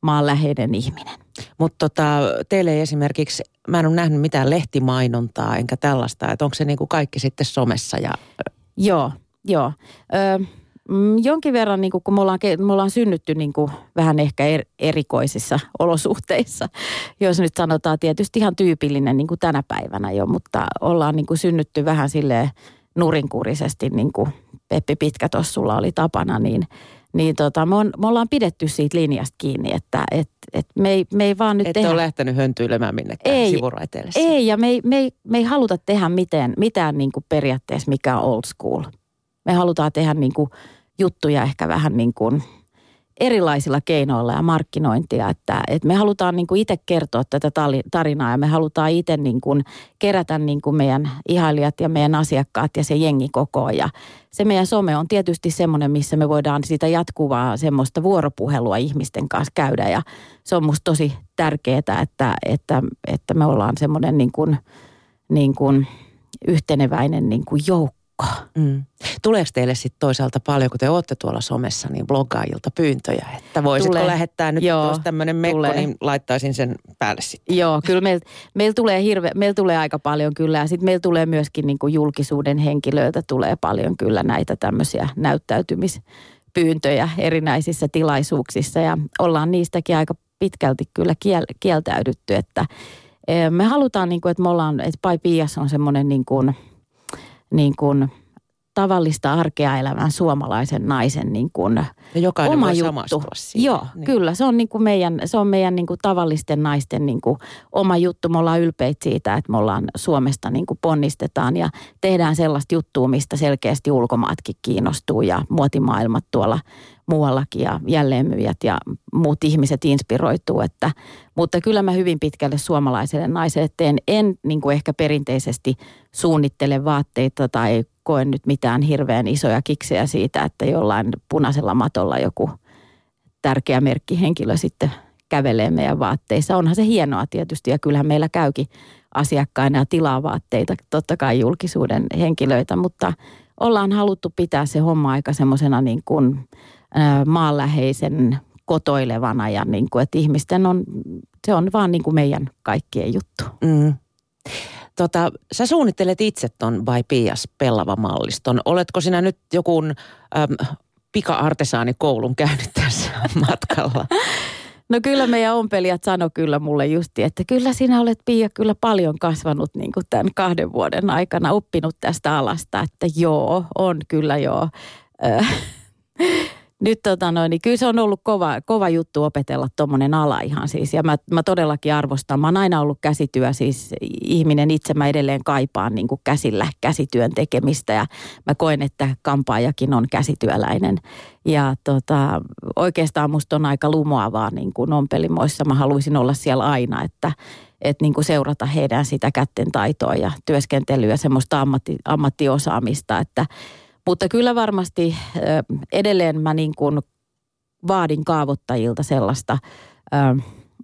maanläheinen ihminen. Mutta tota, teille ei esimerkiksi, mä en ole nähnyt mitään lehtimainontaa enkä tällaista, että onko se niin kuin kaikki sitten somessa ja... Joo, joo. Ö, mm, jonkin verran, niin kuin, kun me ollaan, me ollaan synnytty niin kuin, vähän ehkä er, erikoisissa olosuhteissa, jos nyt sanotaan tietysti ihan tyypillinen niin kuin tänä päivänä jo, mutta ollaan niin kuin, synnytty vähän silleen nurinkurisesti, niin kuin Peppi Pitkätossulla oli tapana, niin – niin tota, me, on, me ollaan pidetty siitä linjasta kiinni, että et, et me, ei, me ei vaan nyt Ette tehdä... ole lähtenyt höntyilemään minnekään Ei. sivuraiteille. Ei, ja me ei, me ei, me ei haluta tehdä mitään, mitään niin kuin periaatteessa, mikä old school. Me halutaan tehdä niin kuin juttuja ehkä vähän niin kuin erilaisilla keinoilla ja markkinointia. Että, että me halutaan niin kuin itse kertoa tätä tarinaa ja me halutaan itse niin kuin kerätä niin kuin meidän ihailijat ja meidän asiakkaat ja se jengi kokoon. Ja se meidän some on tietysti semmoinen, missä me voidaan sitä jatkuvaa semmoista vuoropuhelua ihmisten kanssa käydä. Ja se on musta tosi tärkeää, että, että, että me ollaan semmoinen niin kuin, niin kuin yhteneväinen niin kuin joukko. Mm. Tuleeko teille sitten toisaalta paljon, kun te olette tuolla somessa, niin bloggaajilta pyyntöjä, että voisitko Tulee. lähettää nyt, Joo, jos tämmöinen mekko, tulee. niin laittaisin sen päälle sitten. Joo, kyllä meillä meil tulee, hirve, meil tulee aika paljon kyllä. Ja sitten meillä tulee myöskin niin kuin julkisuuden henkilöiltä tulee paljon kyllä näitä tämmöisiä näyttäytymispyyntöjä erinäisissä tilaisuuksissa. Ja ollaan niistäkin aika pitkälti kyllä kiel, kieltäydytty, että eh, me halutaan, niin kuin, että me ollaan, että Pai Pias on semmoinen niin kuin, niin kuin tavallista arkea elävän suomalaisen naisen niin kuin Ja jokainen oma voi juttu. siihen. Joo, niin. kyllä. Se on, niin kuin meidän, se on meidän niin kuin tavallisten naisten niin kuin oma juttu. Me ollaan ylpeitä siitä, että me ollaan Suomesta niin kuin ponnistetaan ja tehdään sellaista juttua, mistä selkeästi ulkomaatkin kiinnostuu ja muotimaailmat tuolla muuallakin ja jälleenmyyjät ja muut ihmiset inspiroituu. Että, mutta kyllä mä hyvin pitkälle suomalaiselle naiselle teen. En niin kuin ehkä perinteisesti suunnittele vaatteita tai koe nyt mitään hirveän isoja kiksejä siitä, että jollain punaisella matolla joku tärkeä merkkihenkilö sitten kävelee meidän vaatteissa. Onhan se hienoa tietysti ja kyllähän meillä käykin asiakkaina ja tilaa vaatteita, totta kai julkisuuden henkilöitä, mutta ollaan haluttu pitää se homma aika semmoisena niin kuin maanläheisen kotoilevana ja niin kuin, että ihmisten on, se on vaan niin kuin meidän kaikkien juttu. Mm. Tota, sä suunnittelet itse ton By Pias Pellava-malliston. Oletko sinä nyt joku äm, pika-artesaanikoulun käynyt tässä matkalla? No kyllä meidän ompelijat sanoi kyllä mulle justi, että kyllä sinä olet Pia kyllä paljon kasvanut niin kuin tämän kahden vuoden aikana, oppinut tästä alasta, että joo, on kyllä joo. Nyt tota noin, niin kyllä se on ollut kova, kova juttu opetella tuommoinen ala ihan siis. Ja mä, mä todellakin arvostan. Mä oon aina ollut käsityö siis ihminen itse. Mä edelleen kaipaan niin kuin käsillä käsityön tekemistä ja mä koen, että kampaajakin on käsityöläinen. Ja tota, oikeastaan musta on aika lumoavaa niin kuin ompelimoissa. Mä haluaisin olla siellä aina, että että niin kuin seurata heidän sitä kätten taitoa ja työskentelyä, semmoista ammatti, ammattiosaamista, että mutta kyllä varmasti edelleen mä niin kuin vaadin kaavoittajilta sellaista,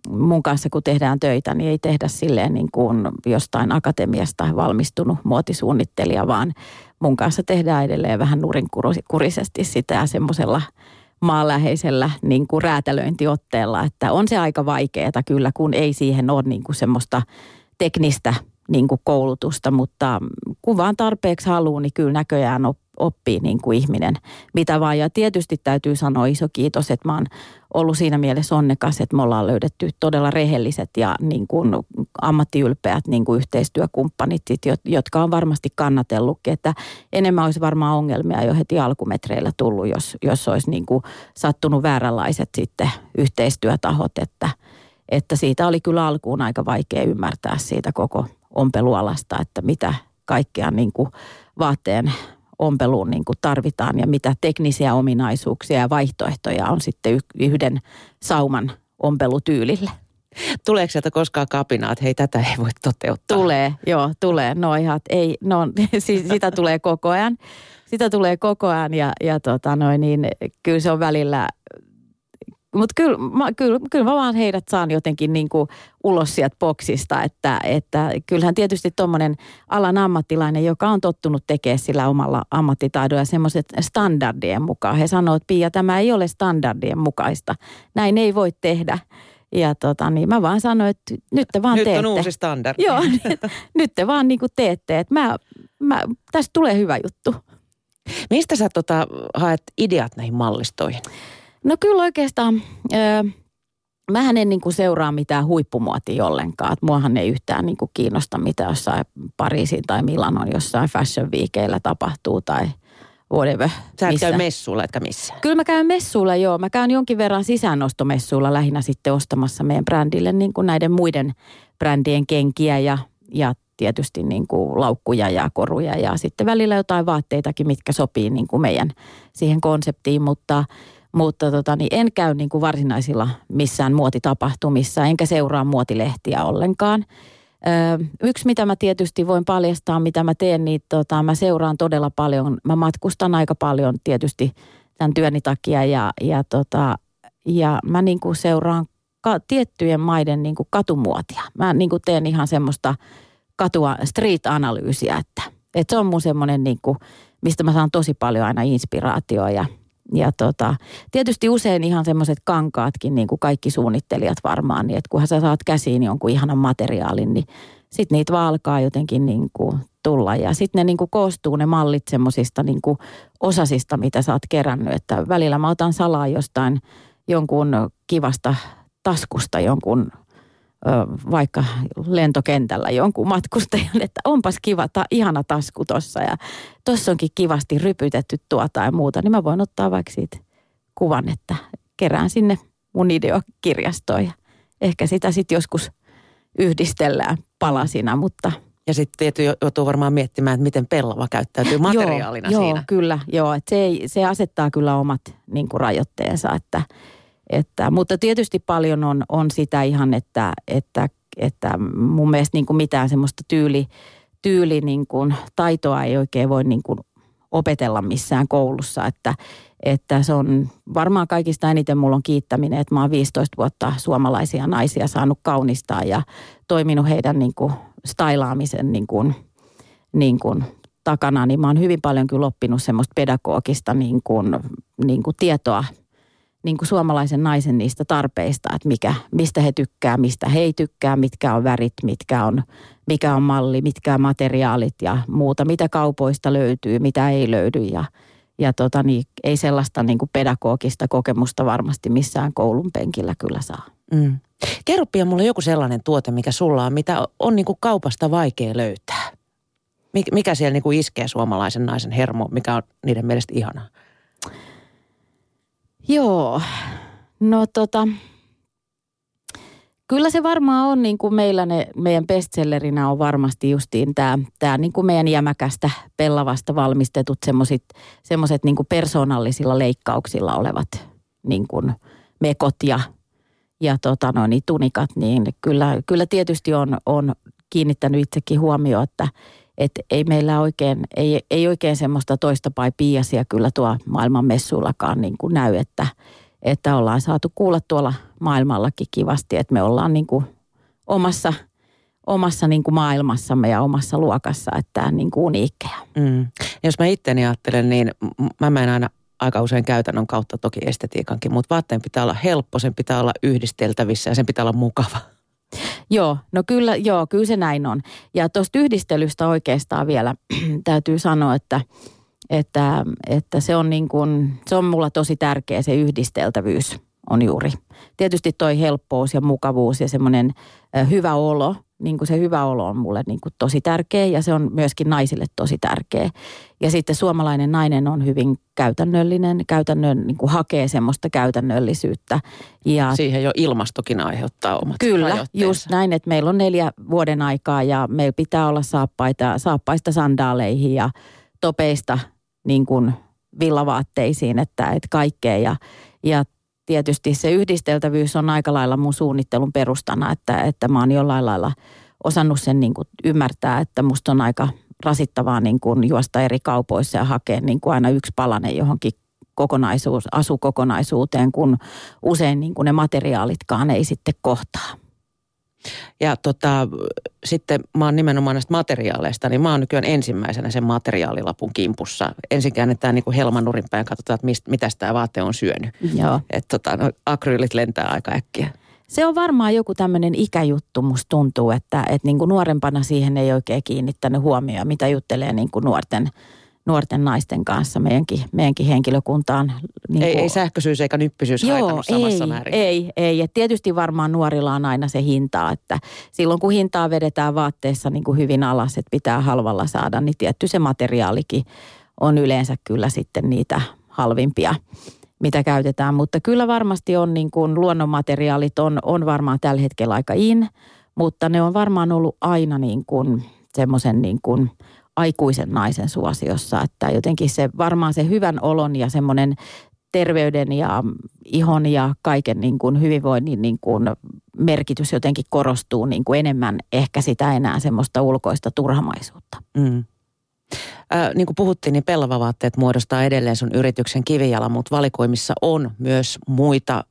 mun kanssa kun tehdään töitä, niin ei tehdä silleen niin kuin jostain akatemiasta valmistunut muotisuunnittelija, vaan mun kanssa tehdään edelleen vähän nurinkurisesti sitä semmoisella maanläheisellä niin kuin räätälöintiotteella, että on se aika vaikeaa kyllä, kun ei siihen ole niin kuin semmoista teknistä niin kuin koulutusta, mutta kun vaan tarpeeksi haluaa, niin kyllä näköjään op- oppii niin kuin ihminen mitä vaan. Ja tietysti täytyy sanoa iso kiitos, että mä oon ollut siinä mielessä onnekas, että me ollaan löydetty todella rehelliset ja niin kuin ammattiylpeät niin kuin yhteistyökumppanit, jotka on varmasti kannatellutkin, että enemmän olisi varmaan ongelmia jo heti alkumetreillä tullut, jos, jos olisi niin kuin sattunut vääränlaiset sitten yhteistyötahot, että, että siitä oli kyllä alkuun aika vaikea ymmärtää siitä koko ompelualasta, että mitä kaikkea niin kuin vaatteen ompeluun niin kuin tarvitaan ja mitä teknisiä ominaisuuksia ja vaihtoehtoja on sitten yhden sauman ompelutyylille. Tuleeko sieltä koskaan kapinaa, että hei tätä ei voi toteuttaa? Tulee, joo, tulee. No ihan, ei, no si- sitä tulee koko ajan. Sitä tulee koko ajan ja, ja tota noin, niin kyllä se on välillä, mutta kyllä, mä, kyllä, kyllä mä vaan heidät saan jotenkin niin kuin ulos sieltä boksista, että, että kyllähän tietysti tuommoinen alan ammattilainen, joka on tottunut tekemään sillä omalla ammattitaidolla ja semmoiset standardien mukaan. He sanoo, että Pia, tämä ei ole standardien mukaista. Näin ei voi tehdä. Ja tota, niin mä vaan sanoin, että nyt te vaan Nyt teette. on uusi standardi. Joo, nyt, nyt te vaan niin kuin teette, että mä, mä, tästä tulee hyvä juttu. Mistä sä tota, haet ideat näihin mallistoihin? No kyllä oikeastaan, öö, mähän en niin kuin seuraa mitään huippumuotia ollenkaan. Et muahan ei yhtään niin kuin kiinnosta, mitä jossain Pariisin tai Milanon jossain fashion viikeillä tapahtuu tai whatever. Sä et missä. käy messuilla, etkä missään. Kyllä mä käyn messuilla, joo. Mä käyn jonkin verran sisäänostomessuilla lähinnä sitten ostamassa meidän brändille niin kuin näiden muiden brändien kenkiä ja, ja tietysti niin kuin laukkuja ja koruja ja sitten välillä jotain vaatteitakin, mitkä sopii niin kuin meidän siihen konseptiin, mutta, mutta tota, niin en käy niin kuin varsinaisilla missään muotitapahtumissa, enkä seuraa muotilehtiä ollenkaan. Ö, yksi, mitä mä tietysti voin paljastaa, mitä mä teen, niin tota, mä seuraan todella paljon. Mä matkustan aika paljon tietysti tämän työni takia ja, ja, tota, ja mä niin kuin seuraan ka- tiettyjen maiden niin kuin katumuotia. Mä niin kuin teen ihan semmoista katua, street-analyysiä, että, että se on mun semmoinen, niin kuin, mistä mä saan tosi paljon aina inspiraatioa ja, ja tota, tietysti usein ihan semmoiset kankaatkin, niin kuin kaikki suunnittelijat varmaan, niin että kunhan sä saat käsiin jonkun ihanan materiaalin, niin sitten niitä vaan alkaa jotenkin niin kuin tulla. Ja sitten ne niin kuin koostuu ne mallit semmoisista niin kuin osasista, mitä sä oot kerännyt. Että välillä mä otan salaa jostain jonkun kivasta taskusta jonkun vaikka lentokentällä jonkun matkustajan, että onpas kiva, ta, ihana tasku tossa ja tossa onkin kivasti rypytetty tuota ja muuta, niin mä voin ottaa vaikka siitä kuvan, että kerään sinne mun ideokirjastoon ja ehkä sitä sitten joskus yhdistellään palasina, mutta Ja sitten tietysti joutuu varmaan miettimään, että miten pellava käyttäytyy materiaalina joo, siinä. Joo, kyllä, joo. Et se, ei, se asettaa kyllä omat niin kuin, rajoitteensa, että, että, mutta tietysti paljon on, on sitä ihan, että, että, että mun mielestä niin kuin mitään semmoista tyyli, tyyli niin kuin, taitoa ei oikein voi niin kuin, opetella missään koulussa, että, että se on varmaan kaikista eniten mulla on kiittäminen, että mä oon 15 vuotta suomalaisia naisia saanut kaunistaa ja toiminut heidän niin kuin, stylaamisen niin kuin, niin kuin, takana, niin mä oon hyvin paljon kyllä oppinut semmoista pedagogista niin kuin, niin kuin tietoa niin kuin suomalaisen naisen niistä tarpeista, että mikä, mistä he tykkää, mistä he ei tykkää, mitkä on värit, mitkä on, mikä on malli, mitkä on materiaalit ja muuta, mitä kaupoista löytyy, mitä ei löydy ja, ja tota, niin, ei sellaista niin kuin pedagogista kokemusta varmasti missään koulun penkillä kyllä saa. Mm. Kerro pian mulle joku sellainen tuote, mikä sulla on, mitä on niin kuin kaupasta vaikea löytää. Mik- Mikä siellä niin kuin iskee suomalaisen naisen hermo, mikä on niiden mielestä ihanaa? Joo, no tota, kyllä se varmaan on niin kuin meillä ne, meidän bestsellerinä on varmasti justiin tämä, tämä niin kuin meidän jämäkästä pellavasta valmistetut semmoiset semmoset niin kuin persoonallisilla leikkauksilla olevat niin kuin mekot ja, ja tota no, niin tunikat, niin kyllä, kyllä tietysti on, on kiinnittänyt itsekin huomioon, että et ei meillä oikein, ei, ei oikein semmoista toista pai piiasia kyllä tuo maailman messuillakaan niin kuin näy, että, että ollaan saatu kuulla tuolla maailmallakin kivasti, että me ollaan niin kuin omassa, omassa niin kuin maailmassamme ja omassa luokassa, että niin kuin uniikkeja. Mm. Jos mä itteni ajattelen, niin mä menen aina aika usein käytännön kautta toki estetiikankin, mutta vaatteen pitää olla helppo, sen pitää olla yhdisteltävissä ja sen pitää olla mukava. Joo, no kyllä, joo, kyllä se näin on. Ja tuosta yhdistelystä oikeastaan vielä täytyy sanoa, että, että, että se, on niin kuin, se on mulla tosi tärkeä se yhdisteltävyys on juuri. Tietysti toi helppous ja mukavuus ja semmoinen hyvä olo, niin kuin se hyvä olo on mulle niin kuin tosi tärkeä ja se on myöskin naisille tosi tärkeä. Ja sitten suomalainen nainen on hyvin käytännöllinen, käytännön, niin kuin hakee semmoista käytännöllisyyttä. Ja Siihen jo ilmastokin aiheuttaa omat Kyllä, just näin, että meillä on neljä vuoden aikaa ja meillä pitää olla saappaita, saappaista sandaaleihin ja topeista niin kuin villavaatteisiin, että, että kaikkea. Ja, ja tietysti se yhdisteltävyys on aika lailla mun suunnittelun perustana, että, että mä oon jollain lailla osannut sen niin kuin ymmärtää, että musta on aika rasittavaa niin kuin juosta eri kaupoissa ja hakea niin kuin aina yksi palanen johonkin kokonaisuus, asukokonaisuuteen, kun usein niin kuin ne materiaalitkaan ei sitten kohtaa. Ja tota, sitten mä oon nimenomaan näistä materiaaleista, niin mä oon nykyään ensimmäisenä sen materiaalilapun kimpussa. Ensin käännetään niin kuin helmanurin päin ja katsotaan, että mistä, mitä tämä vaate on syönyt. Joo. Että tota, no, akryylit lentää aika äkkiä. Se on varmaan joku tämmöinen ikäjuttu, musta tuntuu, että, että niin kuin nuorempana siihen ei oikein kiinnittänyt huomioon, mitä juttelee niin kuin nuorten, nuorten naisten kanssa meidänkin, meidänkin henkilökuntaan. Niin Ei, kuin, ei sähköisyys eikä nyppysyys Joo, haitannut samassa ei, määrin. ei, ei. Et tietysti varmaan nuorilla on aina se hinta, että silloin kun hintaa vedetään vaatteessa niin kuin hyvin alas, että pitää halvalla saada, niin tietty se materiaalikin on yleensä kyllä sitten niitä halvimpia mitä käytetään, mutta kyllä varmasti on niin kuin luonnonmateriaalit on, on varmaan tällä hetkellä aika in, mutta ne on varmaan ollut aina niin kuin semmoisen niin kuin aikuisen naisen suosiossa, että jotenkin se varmaan se hyvän olon ja semmoinen terveyden ja ihon ja kaiken niin kuin hyvinvoinnin niin kuin merkitys jotenkin korostuu niin kuin enemmän ehkä sitä enää semmoista ulkoista turhamaisuutta. Mm. Äh, niin kuin puhuttiin, niin pellavavaatteet muodostaa edelleen sun yrityksen kivijala, mutta valikoimissa on myös muita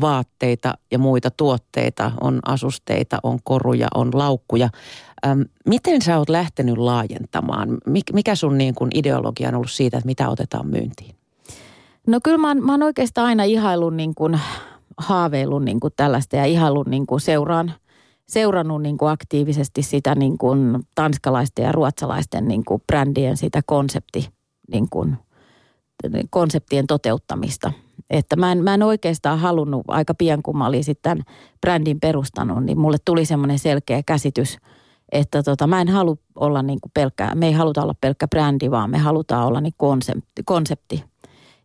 vaatteita ja muita tuotteita. On asusteita, on koruja, on laukkuja. Ähm, miten sä oot lähtenyt laajentamaan? Mikä sun niin kuin ideologia on ollut siitä, että mitä otetaan myyntiin? No kyllä mä oon, mä oon oikeastaan aina ihailun niin kuin, haaveilun niin kuin tällaista ja ihailun niin kuin seuraan, seurannut niin kuin aktiivisesti sitä niin kuin tanskalaisten ja ruotsalaisten niin kuin brändien sitä konsepti, niin kuin, konseptien toteuttamista. Että mä en, mä en oikeastaan halunnut, aika pian kun mä olin sitten brändin perustanut, niin mulle tuli semmoinen selkeä käsitys, että tota, mä en halua olla niin kuin pelkkä, me ei haluta olla pelkkä brändi, vaan me halutaan olla niin konsepti, konsepti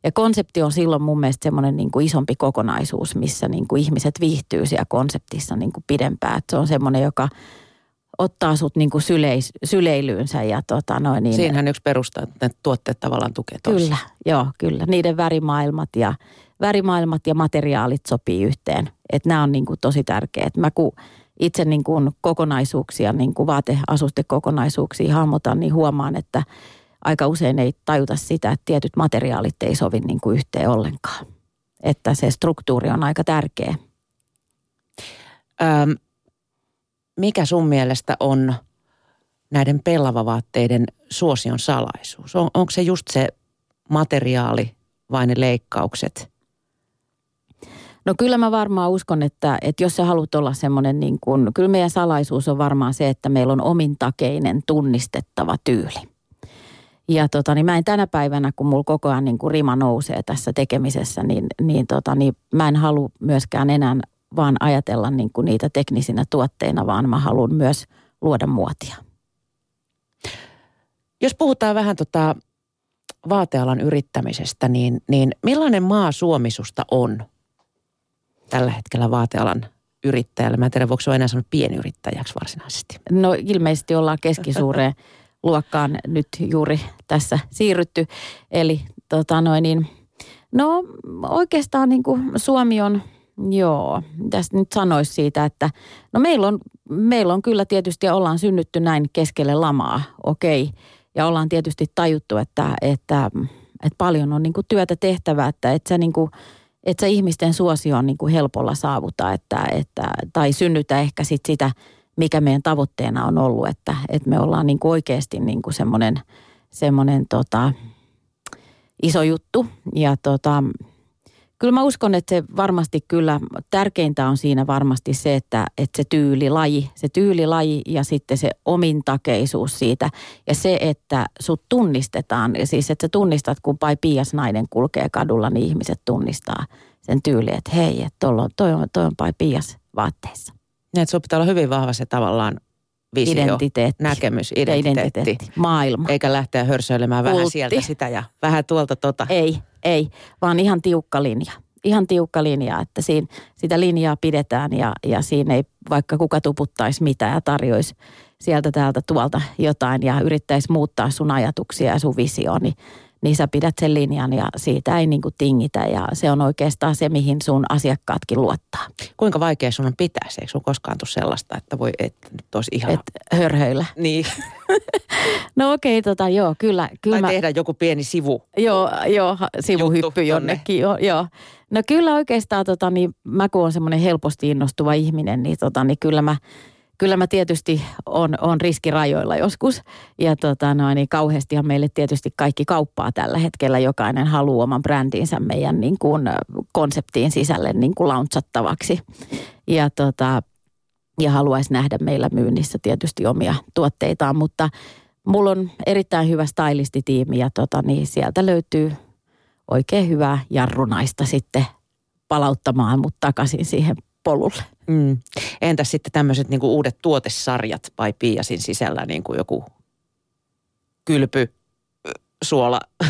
ja konsepti on silloin mun mielestä semmoinen niin kuin isompi kokonaisuus, missä niin kuin ihmiset viihtyy siellä konseptissa niin kuin pidempään. Että se on semmoinen, joka ottaa sut niin kuin syleis, syleilyynsä. Ja tota noin, niin, Siinähän yksi perusta, että ne tuotteet tavallaan tukee Kyllä, joo, kyllä. Niiden värimaailmat ja, värimaailmat ja materiaalit sopii yhteen. Että nämä on niin kuin tosi tärkeät. Mä kun itse niin kuin kokonaisuuksia, niin kuin vaateasustekokonaisuuksia hahmotan, niin huomaan, että – aika usein ei tajuta sitä, että tietyt materiaalit ei sovi niin kuin yhteen ollenkaan. Että se struktuuri on aika tärkeä. Öm, mikä sun mielestä on näiden pellavavaatteiden suosion salaisuus? On, onko se just se materiaali vai ne leikkaukset? No kyllä mä varmaan uskon, että, että jos sä haluat olla semmoinen niin kuin, kyllä meidän salaisuus on varmaan se, että meillä on omintakeinen tunnistettava tyyli. Ja tota, niin mä en tänä päivänä, kun mulla koko ajan niin kuin rima nousee tässä tekemisessä, niin, niin, tota, niin mä en halua myöskään enää vaan ajatella niin kuin niitä teknisinä tuotteina, vaan mä haluan myös luoda muotia. Jos puhutaan vähän tota vaatealan yrittämisestä, niin, niin millainen maa Suomisusta on tällä hetkellä vaatealan yrittäjällä? Mä en tiedä, voiko enää sanoa pienyrittäjäksi varsinaisesti. No ilmeisesti ollaan keskisuureen luokkaan nyt juuri tässä siirrytty. Eli tota noin niin, no oikeastaan niin kuin Suomi on, joo, tässä nyt sanoisi siitä, että no meillä on, meillä on kyllä tietysti ja ollaan synnytty näin keskelle lamaa, okei. Ja ollaan tietysti tajuttu, että, että, että paljon on niin kuin työtä tehtävää, että, että sä niin kuin, että sä ihmisten suosio on niin kuin helpolla saavuta, että, että, tai synnytä ehkä sit sitä mikä meidän tavoitteena on ollut, että, että me ollaan niin kuin oikeasti niin kuin semmoinen, semmoinen tota, iso juttu. Ja tota, kyllä mä uskon, että se varmasti kyllä, tärkeintä on siinä varmasti se, että, että se tyylilaji, se tyylilaji ja sitten se omintakeisuus siitä. Ja se, että sut tunnistetaan, ja siis että sä tunnistat, kun pai pias nainen kulkee kadulla, niin ihmiset tunnistaa sen tyyli, että hei, että toi on, toi on, pai pias vaatteissa. Niin, että pitää olla hyvin vahva se tavallaan visio, identiteetti. näkemys, identiteetti. identiteetti. Maailma. Eikä lähteä hörsöilemään Kultti. vähän sieltä sitä ja vähän tuolta tota. Ei, ei, vaan ihan tiukka linja. Ihan tiukka linja, että siinä, sitä linjaa pidetään ja, ja siinä ei vaikka kuka tuputtaisi mitään ja tarjoisi sieltä täältä tuolta jotain ja yrittäisi muuttaa sun ajatuksia ja sun visioon, niin niin sä pidät sen linjan ja siitä ei niin kuin tingitä ja se on oikeastaan se, mihin sun asiakkaatkin luottaa. Kuinka vaikea sun on pitää se? Eikö sun koskaan tule sellaista, että voi, että nyt olisi ihan... Et hörhöillä. Niin. no okei, okay, tota joo, kyllä. kyllä tai mä... tehdä joku pieni sivu. Joo, joo sivuhyppy jonnekin, joo, joo. No kyllä oikeastaan, tota, niin mä kun on semmoinen helposti innostuva ihminen, niin, tota, niin kyllä mä kyllä mä tietysti on, on riskirajoilla joskus. Ja tota noin, niin kauheastihan meille tietysti kaikki kauppaa tällä hetkellä. Jokainen haluaa oman brändinsä meidän niin kuin konseptiin sisälle niin kuin launchattavaksi. Ja, tota, ja haluaisi nähdä meillä myynnissä tietysti omia tuotteitaan, mutta mulla on erittäin hyvä stylistitiimi ja tota, niin sieltä löytyy oikein hyvää jarrunaista sitten palauttamaan mut takaisin siihen polulle. Mm. Entäs sitten tämmöiset niin uudet tuotesarjat vai Piasin sisällä niin kuin joku kylpy, suola,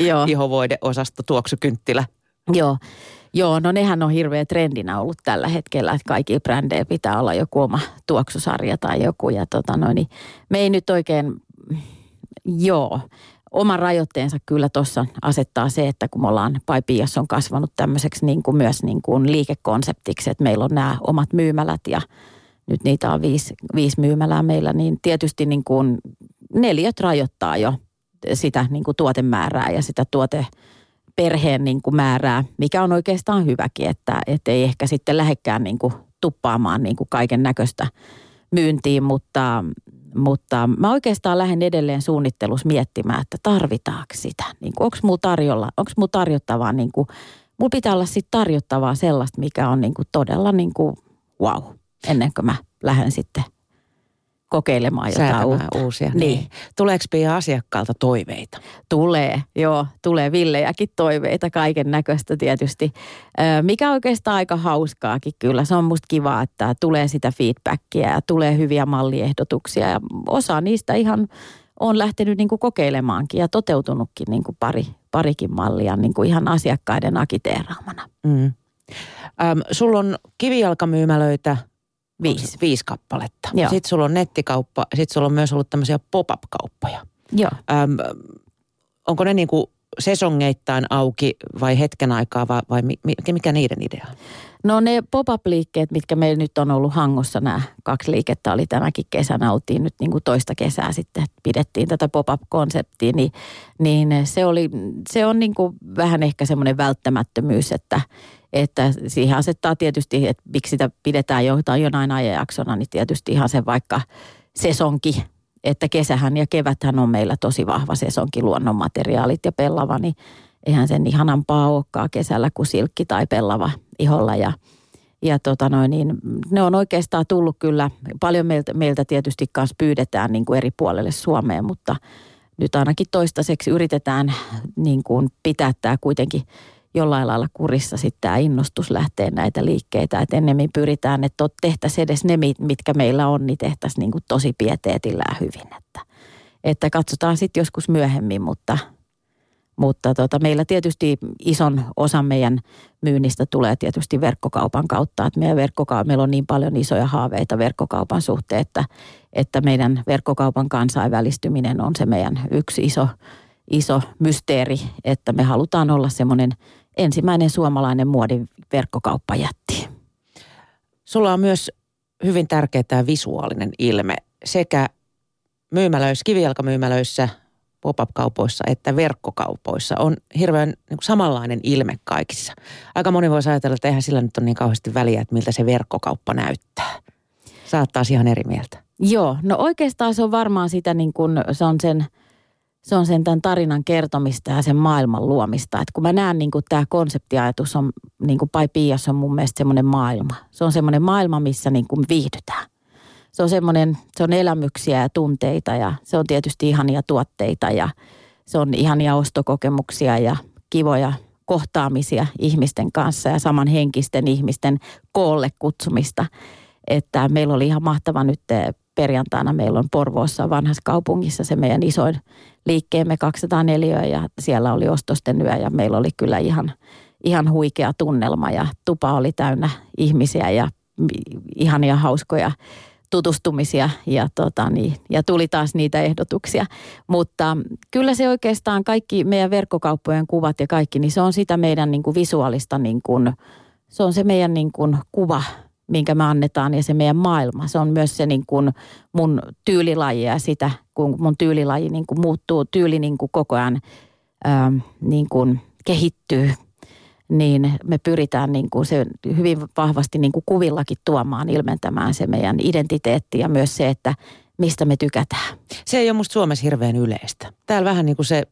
Joo. ihovoideosasto, tuoksukynttilä. Joo. Joo, no nehän on hirveä trendinä ollut tällä hetkellä, että kaikki brändejä pitää olla joku oma tuoksusarja tai joku. Ja tota noin, niin me ei nyt oikein, joo, oma rajoitteensa kyllä tuossa asettaa se, että kun me ollaan Paipias on kasvanut tämmöiseksi niin kuin myös niin kuin liikekonseptiksi, että meillä on nämä omat myymälät ja nyt niitä on viisi, viisi myymälää meillä, niin tietysti niin kuin neliöt rajoittaa jo sitä niin kuin tuotemäärää ja sitä tuote perheen niin kuin määrää, mikä on oikeastaan hyväkin, että, että ei ehkä sitten lähekkään niin kuin tuppaamaan niin kuin kaiken näköistä myyntiin, mutta, mutta mä oikeastaan lähden edelleen suunnittelus miettimään, että tarvitaanko sitä. Niin onko mulla tarjolla, onko mulla tarjottavaa, niin kuin, mulla pitää olla sitten tarjottavaa sellaista, mikä on niin kuin todella niin kuin wow, ennen kuin mä lähden sitten kokeilemaan jotain Säätämään uutta. uusia. Niin. Tuleeko Pia asiakkaalta toiveita? Tulee, joo, tulee villejäkin toiveita, kaiken näköistä tietysti. Ö, Mikä oikeastaan aika hauskaakin kyllä. Se on musta kiva, että tulee sitä feedbackia ja tulee hyviä malliehdotuksia ja osa niistä ihan on lähtenyt niin kuin kokeilemaankin ja toteutunutkin niin kuin pari, parikin mallia niin kuin ihan asiakkaiden akiteeraamana. Mm. Sulla on kivijalkamyymälöitä Viisi. viisi kappaletta. Joo. Sitten sulla on nettikauppa, sitten sulla on myös ollut tämmöisiä pop-up-kauppoja. Joo. Öm, onko ne niin kuin sesongeittain auki vai hetken aikaa vai, vai mi- mi- mikä niiden idea on? No ne pop-up-liikkeet, mitkä meillä nyt on ollut Hangossa, nämä kaksi liikettä oli tämäkin kesänä, oltiin nyt niin kuin toista kesää sitten, pidettiin tätä pop-up-konseptia, niin, niin se, oli, se on niin kuin vähän ehkä semmoinen välttämättömyys, että, että siihen asettaa tietysti, että miksi sitä pidetään jotain jonain ajanjaksona, niin tietysti ihan se vaikka sesonki, että kesähän ja keväthän on meillä tosi vahva sesonki, luonnonmateriaalit ja pellava, niin eihän sen ihanampaa olekaan kesällä kuin silkki tai pellava iholla. Ja ja tota noin, niin ne on oikeastaan tullut kyllä, paljon meiltä, meiltä tietysti kanssa pyydetään niin kuin eri puolelle Suomeen, mutta nyt ainakin toistaiseksi yritetään niin kuin pitää tämä kuitenkin jollain lailla kurissa sitten tämä innostus lähtee näitä liikkeitä. Että ennemmin pyritään, että tehtäisiin edes ne, mit- mitkä meillä on, niin tehtäisiin niin kuin tosi pieteetillä ja hyvin. Että, että katsotaan sitten joskus myöhemmin, mutta, mutta tota, meillä tietysti ison osan meidän myynnistä tulee tietysti verkkokaupan kautta. Että meidän verkkoka- meillä on niin paljon isoja haaveita verkkokaupan suhteen, että, että meidän verkkokaupan kansainvälistyminen on se meidän yksi iso, iso mysteeri, että me halutaan olla semmoinen ensimmäinen suomalainen muodin verkkokauppajätti. Sulla on myös hyvin tärkeä tämä visuaalinen ilme sekä myymälöissä, kivijalkamyymälöissä, pop-up-kaupoissa että verkkokaupoissa on hirveän niin samanlainen ilme kaikissa. Aika moni voisi ajatella, että eihän sillä nyt ole niin kauheasti väliä, että miltä se verkkokauppa näyttää. Saattaa ihan eri mieltä. Joo, no oikeastaan se on varmaan sitä niin kuin, se on sen, se on sen tämän tarinan kertomista ja sen maailman luomista. Et kun mä näen niin tämä konseptiajatus on, niin kuin Pai Pias on mun mielestä semmoinen maailma. Se on semmoinen maailma, missä niin kuin viihdytään. Se on semmoinen, se on elämyksiä ja tunteita ja se on tietysti ihania tuotteita ja se on ihania ostokokemuksia ja kivoja kohtaamisia ihmisten kanssa ja samanhenkisten ihmisten koolle kutsumista. Että meillä oli ihan mahtava nyt perjantaina, meillä on Porvoossa vanhassa kaupungissa se meidän isoin liikkeemme 204 ja siellä oli ostosten yö ja meillä oli kyllä ihan, ihan huikea tunnelma ja tupa oli täynnä ihmisiä ja ihania hauskoja tutustumisia ja, tota, niin, ja tuli taas niitä ehdotuksia. Mutta kyllä se oikeastaan kaikki meidän verkkokauppojen kuvat ja kaikki, niin se on sitä meidän niin kuin visuaalista, niin kuin, se on se meidän niin kuin kuva, minkä me annetaan ja se meidän maailma. Se on myös se niin kuin mun tyylilaji ja sitä, kun mun tyylilaji niin kuin muuttuu, tyyli niin kuin koko ajan ähm, niin kuin kehittyy, niin me pyritään niin kuin se hyvin vahvasti niin kuin kuvillakin tuomaan, ilmentämään se meidän identiteetti ja myös se, että mistä me tykätään. Se ei ole musta Suomessa hirveän yleistä. Täällä vähän niin kuin se,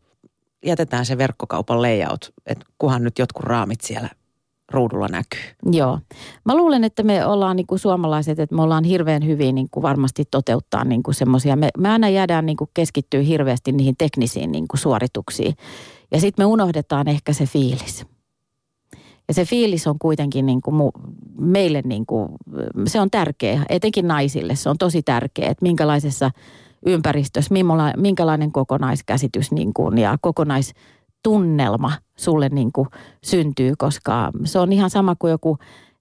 jätetään se verkkokaupan layout, että kuhan nyt jotkut raamit siellä ruudulla näkyy. Joo. Mä luulen, että me ollaan niin kuin suomalaiset, että me ollaan hirveän hyvin niin kuin varmasti toteuttaa niin kuin semmoisia. Me, me aina jäädään niin kuin keskittyä hirveästi niihin teknisiin niin kuin suorituksiin. Ja sitten me unohdetaan ehkä se fiilis. Ja se fiilis on kuitenkin niin kuin mu, meille, niin kuin, se on tärkeä, etenkin naisille. Se on tosi tärkeä, että minkälaisessa ympäristössä, minkälainen kokonaiskäsitys niin kuin, ja kokonaistunnelma sulle niin kuin syntyy, koska se on ihan sama kuin joku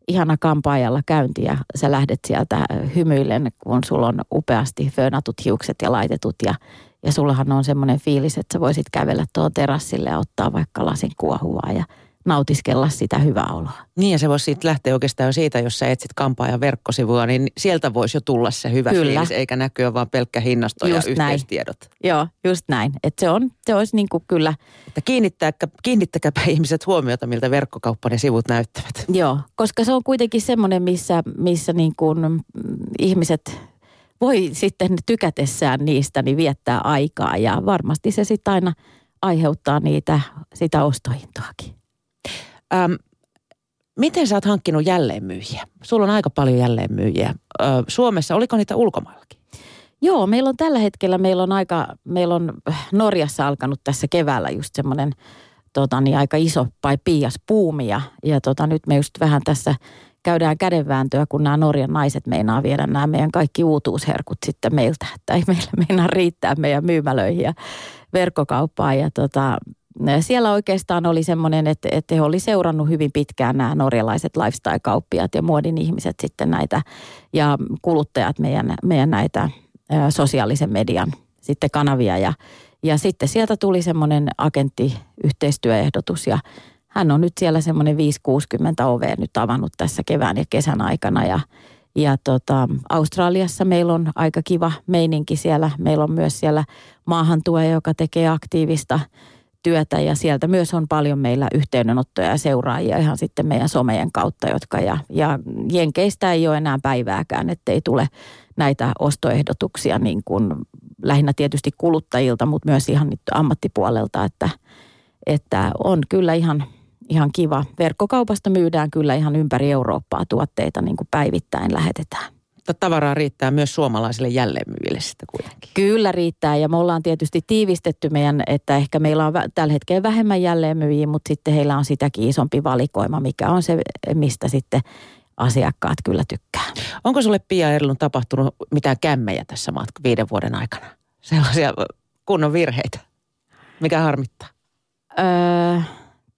ihana kampaajalla käynti ja sä lähdet sieltä hymyillen, kun sulla on upeasti föönatut hiukset ja laitetut ja, ja sullahan on semmoinen fiilis, että sä voisit kävellä tuohon terassille ja ottaa vaikka lasin kuohuvaa ja nautiskella sitä hyvää oloa. Niin ja se voisi siitä lähteä oikeastaan siitä, jos sä etsit kampaajan verkkosivua, niin sieltä voisi jo tulla se hyvä Kyllä. fiilis, eikä näkyä vaan pelkkä hinnasto just ja näin. yhteystiedot. Joo, just näin. Että se, on, se olisi niin kuin kyllä. Että kiinnittää, kiinnittäkääpä ihmiset huomiota, miltä verkkokauppa ne sivut näyttävät. Joo, koska se on kuitenkin semmoinen, missä, missä niin kuin ihmiset voi sitten tykätessään niistä niin viettää aikaa ja varmasti se sitten aina aiheuttaa niitä, sitä ostohintoakin. Ähm, miten sä oot hankkinut jälleenmyyjiä? Sulla on aika paljon jälleenmyyjiä. Ö, Suomessa, oliko niitä ulkomaillakin? Joo, meillä on tällä hetkellä, meillä on aika, meillä on Norjassa alkanut tässä keväällä just semmoinen tota, niin aika iso pai piias puumi ja, ja tota, nyt me just vähän tässä käydään kädenvääntöä, kun nämä Norjan naiset meinaa viedä nämä meidän kaikki uutuusherkut sitten meiltä, että ei meillä meinaa riittää meidän myymälöihin ja verkkokauppaan ja tota, siellä oikeastaan oli semmoinen, että, että he oli seurannut hyvin pitkään nämä norjalaiset lifestyle-kauppiat ja muodin ihmiset sitten näitä ja kuluttajat meidän, meidän näitä sosiaalisen median sitten kanavia ja, ja sitten sieltä tuli semmoinen agenttiyhteistyöehdotus ja hän on nyt siellä semmoinen 5-60 ovea nyt avannut tässä kevään ja kesän aikana ja, ja tota, Australiassa meillä on aika kiva meininki siellä. Meillä on myös siellä maahantuoja, joka tekee aktiivista työtä ja sieltä myös on paljon meillä yhteydenottoja ja seuraajia ihan sitten meidän somejen kautta, jotka ja, ja Jenkeistä ei ole enää päivääkään, ettei tule näitä ostoehdotuksia niin kuin lähinnä tietysti kuluttajilta, mutta myös ihan nyt ammattipuolelta, että, että on kyllä ihan, ihan kiva. Verkkokaupasta myydään kyllä ihan ympäri Eurooppaa tuotteita niin kuin päivittäin lähetetään tavaraa riittää myös suomalaisille jälleenmyyjille sitten kuitenkin. Kyllä riittää ja me ollaan tietysti tiivistetty meidän, että ehkä meillä on tällä hetkellä vähemmän jälleenmyyjiä, mutta sitten heillä on sitäkin isompi valikoima, mikä on se, mistä sitten asiakkaat kyllä tykkää. Onko sulle Pia Erlun tapahtunut mitään kämmejä tässä matka viiden vuoden aikana? Sellaisia kunnon virheitä, mikä harmittaa? Öö,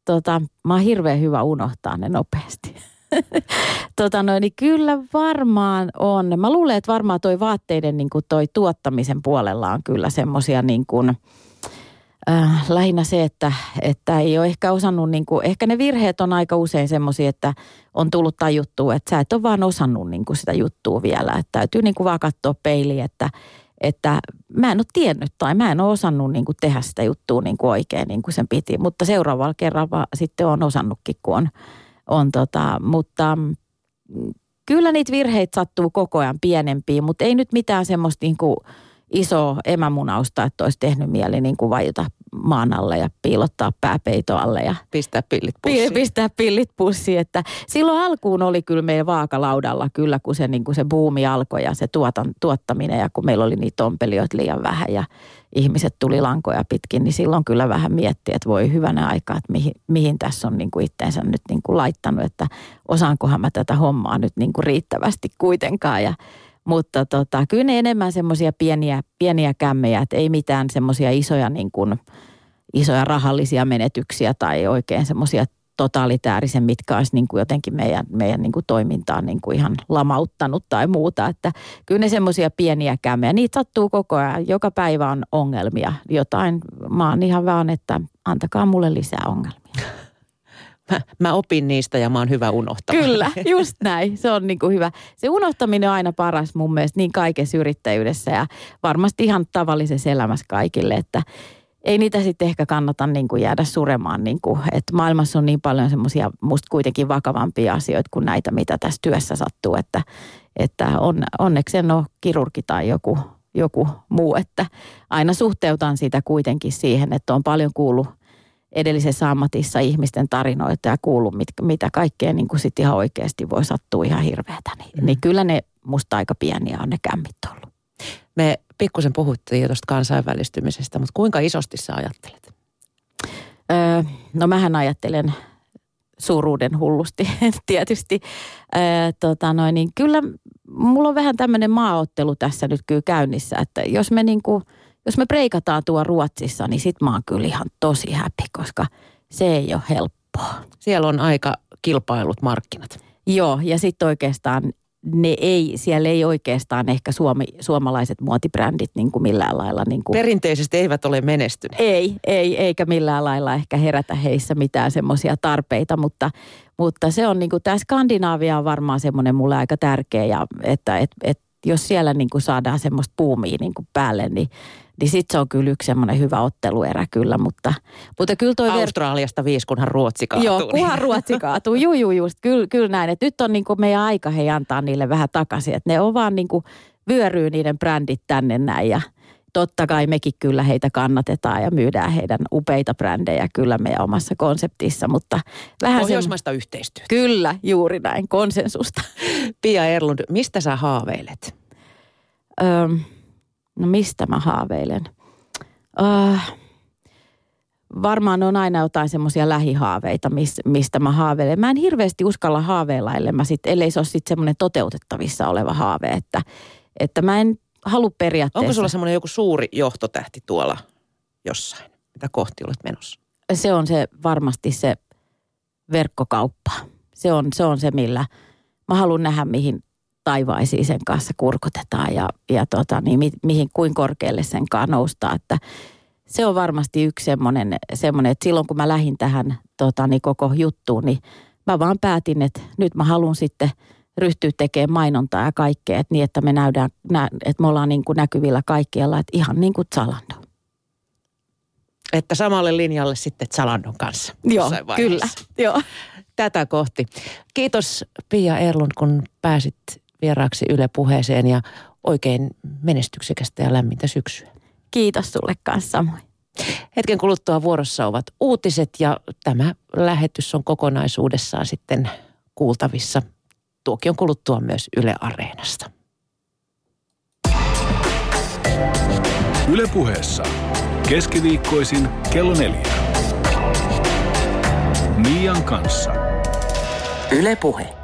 tota, mä oon hirveän hyvä unohtaa ne nopeasti. tota noin, niin kyllä varmaan on. Mä luulen, että varmaan toi vaatteiden niin kuin toi tuottamisen puolella on kyllä semmoisia niin kuin, äh, lähinnä se, että, että ei ole ehkä osannut, niin kuin, ehkä ne virheet on aika usein semmoisia, että on tullut tajuttua, että sä et ole vaan osannut niin kuin sitä juttua vielä. Että täytyy niin kuin vaan katsoa peiliin, että, että mä en ole tiennyt tai mä en ole osannut niin kuin tehdä sitä juttua niin kuin oikein niin kuin sen piti. Mutta seuraavalla kerralla sitten on osannutkin, kun on on tota, mutta mm, kyllä niitä virheitä sattuu koko ajan pienempiä, mutta ei nyt mitään semmoista niin kuin isoa emämunausta, että olisi tehnyt mieli niin kuin vaijuta maan alle ja piilottaa pääpeito alle. Ja pistää pillit pussiin. Pistää pillit pussiin. Että silloin alkuun oli kyllä meidän vaakalaudalla kyllä, kun se, niin kuin se buumi alkoi ja se tuotan, tuottaminen ja kun meillä oli niitä ompelijoita liian vähän ja ihmiset tuli lankoja pitkin, niin silloin kyllä vähän mietti, että voi hyvänä aikaa, että mihin, mihin tässä on niin kuin itteensä nyt niin kuin laittanut, että osaankohan mä tätä hommaa nyt niin kuin riittävästi kuitenkaan. Ja, mutta tota, kyllä ne enemmän semmoisia pieniä, pieniä kämmejä, että ei mitään semmoisia isoja, niin isoja rahallisia menetyksiä tai oikein semmoisia totaalitäärisen, mitkä olisi niin kuin jotenkin meidän, meidän niin kuin toimintaa niin kuin ihan lamauttanut tai muuta. Että kyllä ne semmoisia pieniä kämmejä, niitä sattuu koko ajan. Joka päivä on ongelmia. Jotain, mä oon ihan vaan, että antakaa mulle lisää ongelmia. Mä, opin niistä ja mä oon hyvä unohtamaan. Kyllä, just näin. Se on niin kuin hyvä. Se unohtaminen on aina paras mun mielestä niin kaikessa yrittäjyydessä ja varmasti ihan tavallisessa elämässä kaikille, että ei niitä sitten ehkä kannata niin kuin jäädä suremaan, niin kuin, että maailmassa on niin paljon semmoisia musta kuitenkin vakavampia asioita kuin näitä, mitä tässä työssä sattuu, että, että on, onneksi en ole kirurgi tai joku, joku muu, että aina suhteutan sitä kuitenkin siihen, että on paljon kuullut edellisessä ammatissa ihmisten tarinoita ja kuullut, mit, mitä kaikkea niin kuin sit ihan oikeasti voi sattua ihan hirveätä. Niin, mm. niin kyllä ne musta aika pieniä on ne kämmit ollut. Me pikkusen puhuttiin jo tuosta kansainvälistymisestä, mutta kuinka isosti sä ajattelet? Öö, no mähän ajattelen suuruuden hullusti tietysti. Öö, tota noin, niin kyllä mulla on vähän tämmöinen maaottelu tässä nyt kyllä käynnissä, että jos me niin kuin, jos me preikataan tuo Ruotsissa, niin sit mä oon kyllä ihan tosi häppi, koska se ei ole helppoa. Siellä on aika kilpailut markkinat. Joo, ja sitten oikeastaan ne ei, siellä ei oikeastaan ehkä suomi, suomalaiset muotibrändit niin kuin millään lailla. Niin kuin, Perinteisesti eivät ole menestyneet. ei, ei, eikä millään lailla ehkä herätä heissä mitään semmoisia tarpeita, mutta, mutta se on niin kuin, tämä Skandinaavia on varmaan semmoinen mulle aika tärkeä, ja että et, et, jos siellä niin kuin saadaan semmoista puumia niin kuin päälle, niin, niin sitten se on kyllä yksi semmoinen hyvä otteluerä kyllä, mutta, mutta kyllä toi... ver- Australiasta viisi, kunhan Ruotsi kaatuu. Joo, niin- kunhan Ruotsi kaatuu. Juu, juu, just. Kyllä, kyllä näin. Et nyt on niin kuin meidän aika hei antaa niille vähän takaisin. Että ne on vaan niin kuin vyöryy niiden brändit tänne näin ja totta kai mekin kyllä heitä kannatetaan ja myydään heidän upeita brändejä kyllä meidän omassa konseptissa, mutta vähän. Pohjoismaista yhteistyötä. Kyllä, juuri näin, konsensusta. Pia Erlund, mistä sä haaveilet? Öö, no mistä mä haaveilen? Öö, varmaan on aina jotain semmoisia lähihaaveita, mis, mistä mä haaveilen. Mä en hirveästi uskalla haaveilla, ellei, mä sit, ellei se ole sitten semmoinen toteutettavissa oleva haave, että, että mä en halua periaatteessa. Onko sulla semmoinen joku suuri johtotähti tuolla jossain, mitä kohti olet menossa? se on se varmasti se verkkokauppa. Se on, se on se, millä mä haluan nähdä, mihin taivaisiin sen kanssa kurkotetaan ja, ja tota, niin, mi, mihin, kuin korkealle sen kanssa noustaan. Että se on varmasti yksi semmoinen, semmoinen että silloin kun mä lähdin tähän tota, niin koko juttuun, niin mä vaan päätin, että nyt mä haluan sitten ryhtyä tekemään mainontaa ja kaikkea, että niin, että me näydään, nä, että me ollaan niin kuin näkyvillä kaikkialla, että ihan niin kuin Zalando. Että samalle linjalle sitten Zalandon kanssa. Joo, kyllä. Joo. Tätä kohti. Kiitos Pia Erlund, kun pääsit vieraaksi Yle puheeseen ja oikein menestyksekästä ja lämmintä syksyä. Kiitos sulle kanssa samoin. Hetken kuluttua vuorossa ovat uutiset ja tämä lähetys on kokonaisuudessaan sitten kuultavissa tuokion kuluttua myös Yle Areenasta. Yle puheessa. Keskiviikkoisin kello neljä. Mian kanssa. Yle Puhe.